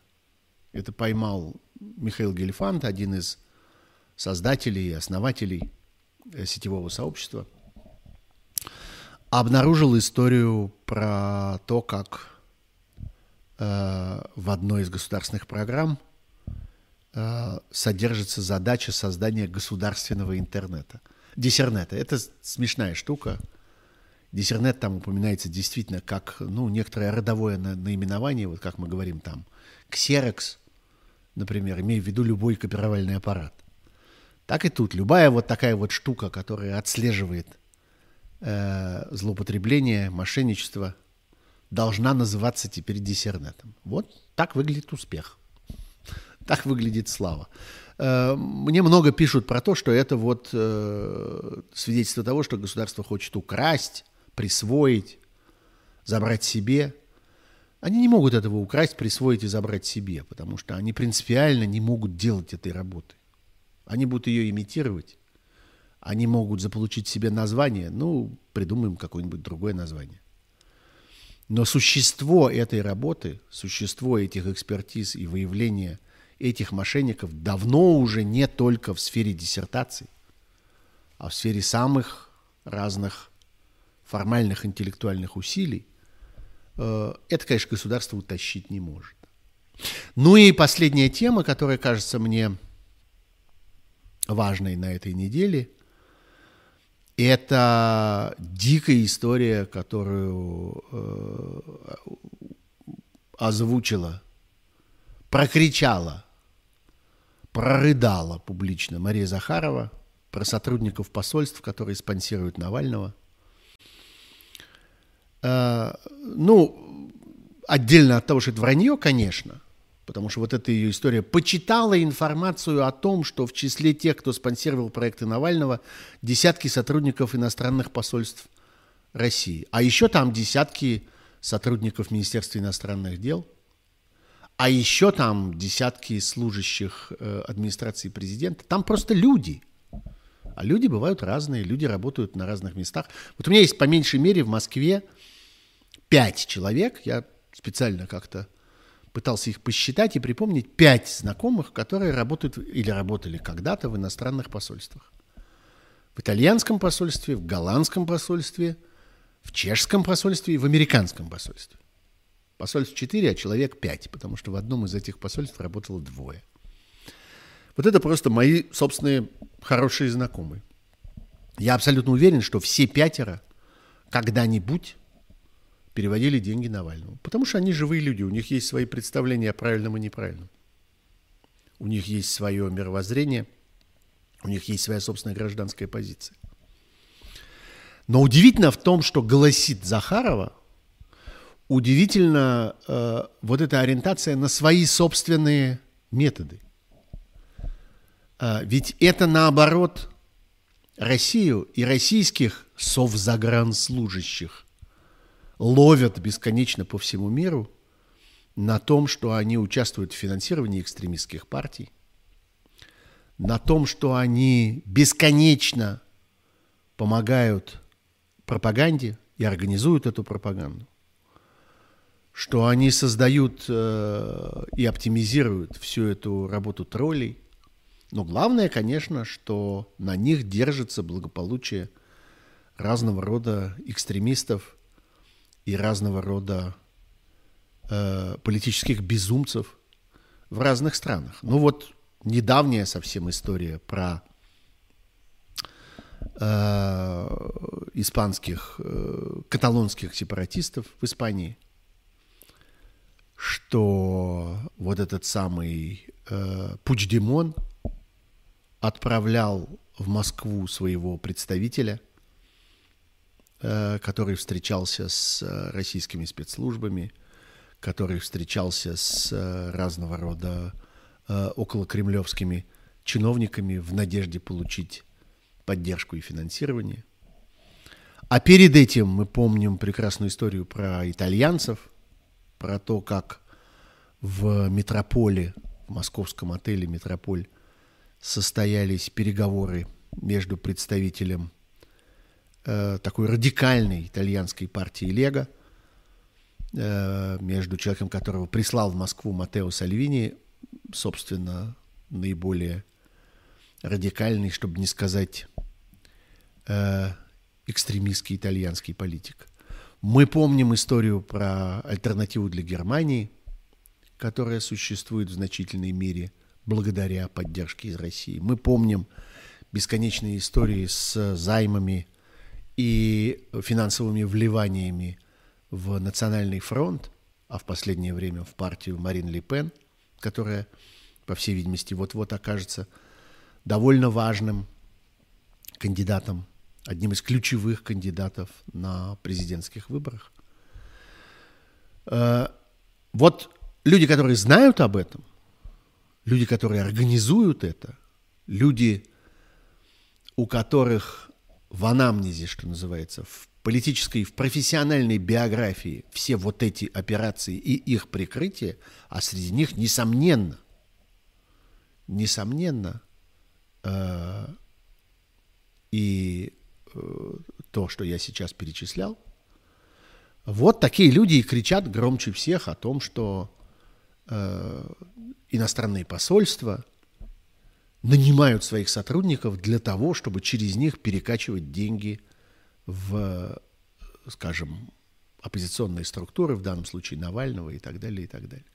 S1: Это поймал Михаил Гельфанд, один из создателей и основателей э, сетевого сообщества – обнаружил историю про то, как в одной из государственных программ э, содержится задача создания государственного интернета. Диссернета. Это смешная штука. Диссернет там упоминается действительно как ну, некоторое родовое наименование, вот как мы говорим там, ксерокс, например, имея в виду любой копировальный аппарат. Так и тут. Любая вот такая вот штука, которая отслеживает Э, злоупотребление, мошенничество должна называться теперь диссернетом. Вот так выглядит успех. Так выглядит слава. Э, мне много пишут про то, что это вот э, свидетельство того, что государство хочет украсть, присвоить, забрать себе. Они не могут этого украсть, присвоить и забрать себе, потому что они принципиально не могут делать этой работы. Они будут ее имитировать. Они могут заполучить себе название, ну, придумаем какое-нибудь другое название. Но существо этой работы, существо этих экспертиз и выявления этих мошенников давно уже не только в сфере диссертаций, а в сфере самых разных формальных интеллектуальных усилий, э, это, конечно, государство утащить не может. Ну и последняя тема, которая кажется мне важной на этой неделе, это дикая история, которую э, озвучила, прокричала, прорыдала публично Мария Захарова про сотрудников посольств, которые спонсируют Навального. Э, ну, отдельно от того, что это вранье, конечно – потому что вот эта ее история, почитала информацию о том, что в числе тех, кто спонсировал проекты Навального, десятки сотрудников иностранных посольств России. А еще там десятки сотрудников Министерства иностранных дел, а еще там десятки служащих э, администрации президента. Там просто люди. А люди бывают разные, люди работают на разных местах. Вот у меня есть по меньшей мере в Москве пять человек, я специально как-то пытался их посчитать и припомнить пять знакомых, которые работают или работали когда-то в иностранных посольствах. В итальянском посольстве, в голландском посольстве, в чешском посольстве и в американском посольстве. Посольств 4, а человек 5, потому что в одном из этих посольств работало двое. Вот это просто мои собственные хорошие знакомые. Я абсолютно уверен, что все пятеро когда-нибудь переводили деньги Навальному. Потому что они живые люди, у них есть свои представления о правильном и неправильном. У них есть свое мировоззрение, у них есть своя собственная гражданская позиция. Но удивительно в том, что голосит Захарова, удивительно э, вот эта ориентация на свои собственные методы. Э, ведь это наоборот Россию и российских совзагранслужащих ловят бесконечно по всему миру на том, что они участвуют в финансировании экстремистских партий, на том, что они бесконечно помогают пропаганде и организуют эту пропаганду, что они создают э, и оптимизируют всю эту работу троллей. Но главное, конечно, что на них держится благополучие разного рода экстремистов – и разного рода э, политических безумцев в разных странах. Ну вот недавняя совсем история про э, испанских, э, каталонских сепаратистов в Испании, что вот этот самый э, Пучдемон отправлял в Москву своего представителя – который встречался с э, российскими спецслужбами, который встречался с э, разного рода околокремлевскими чиновниками в надежде получить поддержку и финансирование. А перед этим мы помним прекрасную историю про итальянцев, про то, как в метрополе, в московском отеле «Метрополь» состоялись переговоры между представителем э, такой радикальной итальянской партии Лего, э, между человеком, которого прислал в Москву Матео Сальвини, собственно, наиболее радикальный, чтобы не сказать э, экстремистский итальянский политик. Мы помним историю про альтернативу для Германии, которая существует в значительной мере благодаря поддержке из России. Мы помним бесконечные истории с займами и финансовыми вливаниями в Национальный фронт, а в последнее время в партию Марин Ле Пен, которая, по всей видимости, вот-вот окажется довольно важным кандидатом, одним из ключевых кандидатов на президентских выборах. Э, вот люди, которые знают об этом, люди, которые организуют это, люди, у которых в анамнезе, что называется, в политической, в профессиональной биографии все вот эти операции и их прикрытие, а среди них, несомненно, несомненно, э, и э, то, что я сейчас перечислял, вот такие люди и кричат громче всех о том, что э, иностранные посольства нанимают своих сотрудников для того, чтобы через них перекачивать деньги в, скажем, оппозиционные структуры, в данном случае Навального и так далее, и так далее.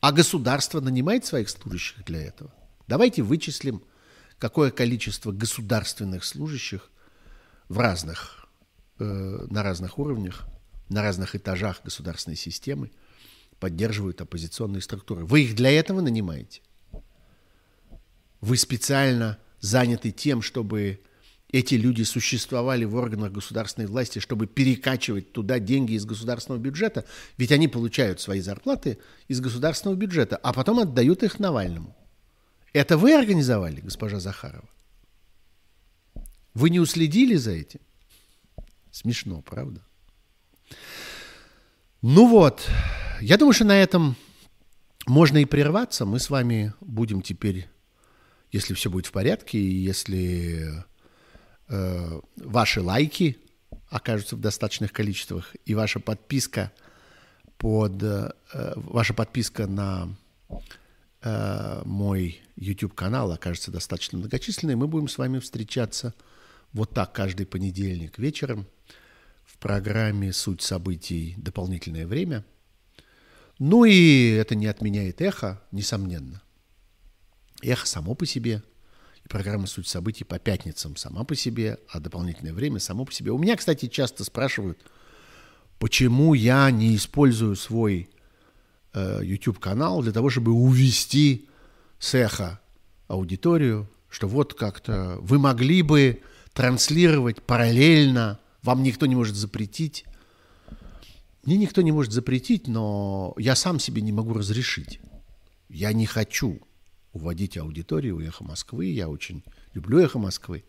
S1: А государство нанимает своих служащих для этого. Давайте вычислим, какое количество государственных служащих в разных, э, на разных уровнях, на разных этажах государственной системы поддерживают оппозиционные структуры. Вы их для этого нанимаете? Вы специально заняты тем, чтобы эти люди существовали в органах государственной власти, чтобы перекачивать туда деньги из государственного бюджета, ведь они получают свои зарплаты из государственного бюджета, а потом отдают их Навальному. Это вы организовали, госпожа Захарова? Вы не уследили за этим? Смешно, правда? Ну вот, я думаю, что на этом можно и прерваться. Мы с вами будем теперь, если все будет в порядке, и если э, ваши лайки окажутся в достаточных количествах, и ваша подписка под э, ваша подписка на э, мой YouTube канал окажется достаточно многочисленной, мы будем с вами встречаться вот так каждый понедельник вечером в программе «Суть событий. Дополнительное время». Ну и это не отменяет эхо, несомненно. Эхо само по себе – и программа «Суть событий» по пятницам сама по себе, а дополнительное время само по себе. У меня, кстати, часто спрашивают, почему я не использую свой э, YouTube-канал для того, чтобы увести с эхо аудиторию, что вот как-то вы могли бы транслировать параллельно, вам никто не может запретить. Мне никто не может запретить, но я сам себе не могу разрешить. Я не хочу уводить аудиторию «Эхо Москвы». Я очень люблю «Эхо Москвы».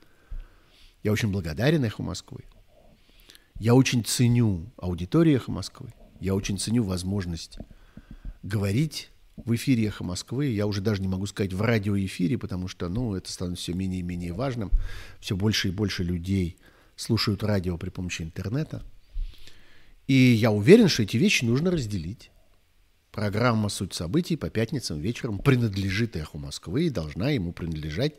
S1: Я очень благодарен «Эхо Москвы». Я очень ценю аудиторию «Эхо Москвы». Я очень ценю возможность говорить в эфире «Эхо Москвы». Я уже даже не могу сказать в радиоэфире, потому что ну, это становится все менее и менее важным. Все больше и больше людей слушают радио при помощи интернета. И я уверен, что эти вещи нужно разделить. Программа «Суть событий» по пятницам вечером принадлежит «Эху Москвы» и должна ему принадлежать,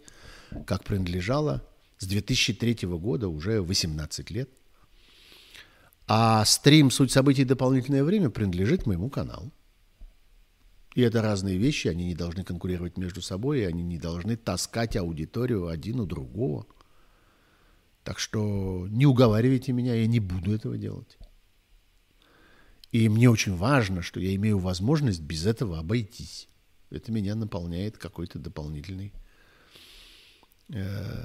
S1: как принадлежала с 2003 года, уже 18 лет. А стрим «Суть событий. Дополнительное время» принадлежит моему каналу. И это разные вещи, они не должны конкурировать между собой, и они не должны таскать аудиторию один у другого. Так что не уговаривайте меня, я не буду этого делать. И мне очень важно, что я имею возможность без этого обойтись. Это меня наполняет какой-то дополнительной, э,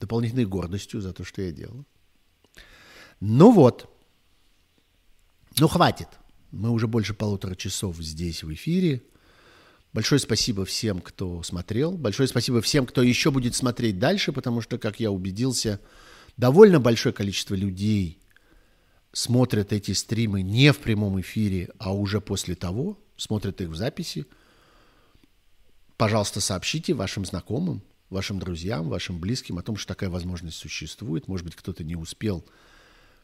S1: дополнительной гордостью за то, что я делаю. Ну вот. Ну хватит. Мы уже больше полутора часов здесь в эфире. Большое спасибо всем, кто смотрел. Большое спасибо всем, кто еще будет смотреть дальше, потому что, как я убедился, довольно большое количество людей – смотрят эти стримы не в прямом эфире, а уже после того, смотрят их в записи, пожалуйста, сообщите вашим знакомым, вашим друзьям, вашим близким о том, что такая возможность существует. Может быть, кто-то не успел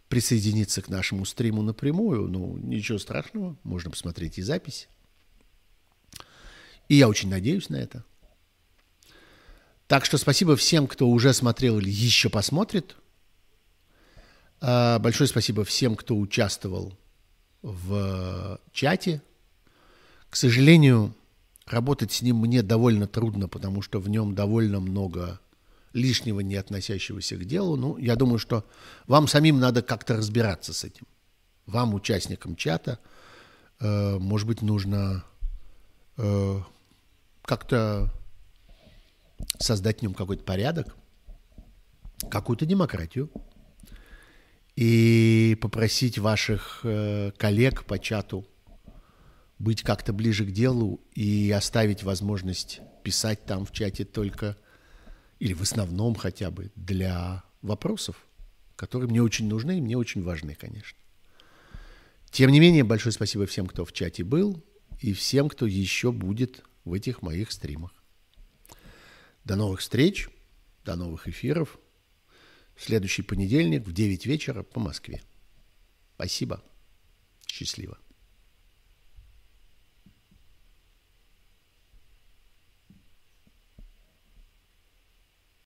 S1: присоединиться к нашему стриму напрямую. Ну, ничего страшного, можно посмотреть и запись. И я очень надеюсь на это. Так что спасибо всем, кто уже смотрел или еще посмотрит. А, большое спасибо всем, кто участвовал в чате. К сожалению, работать с ним мне довольно трудно, потому что в нем довольно много лишнего, не относящегося к делу. Ну, я думаю, что вам самим надо как-то разбираться с этим. Вам, участникам чата, э, может быть, нужно э, как-то создать в нем какой-то порядок, какую-то демократию и попросить ваших э, коллег по чату быть как-то ближе к делу и оставить возможность писать там в чате только, или в основном хотя бы, для вопросов, которые мне очень нужны и мне очень важны, конечно. Тем не менее, большое спасибо всем, кто в чате был, и всем, кто еще будет в этих моих стримах. До новых встреч, до новых эфиров. Следующий понедельник в 9 вечера по Москве. Спасибо. Счастливо.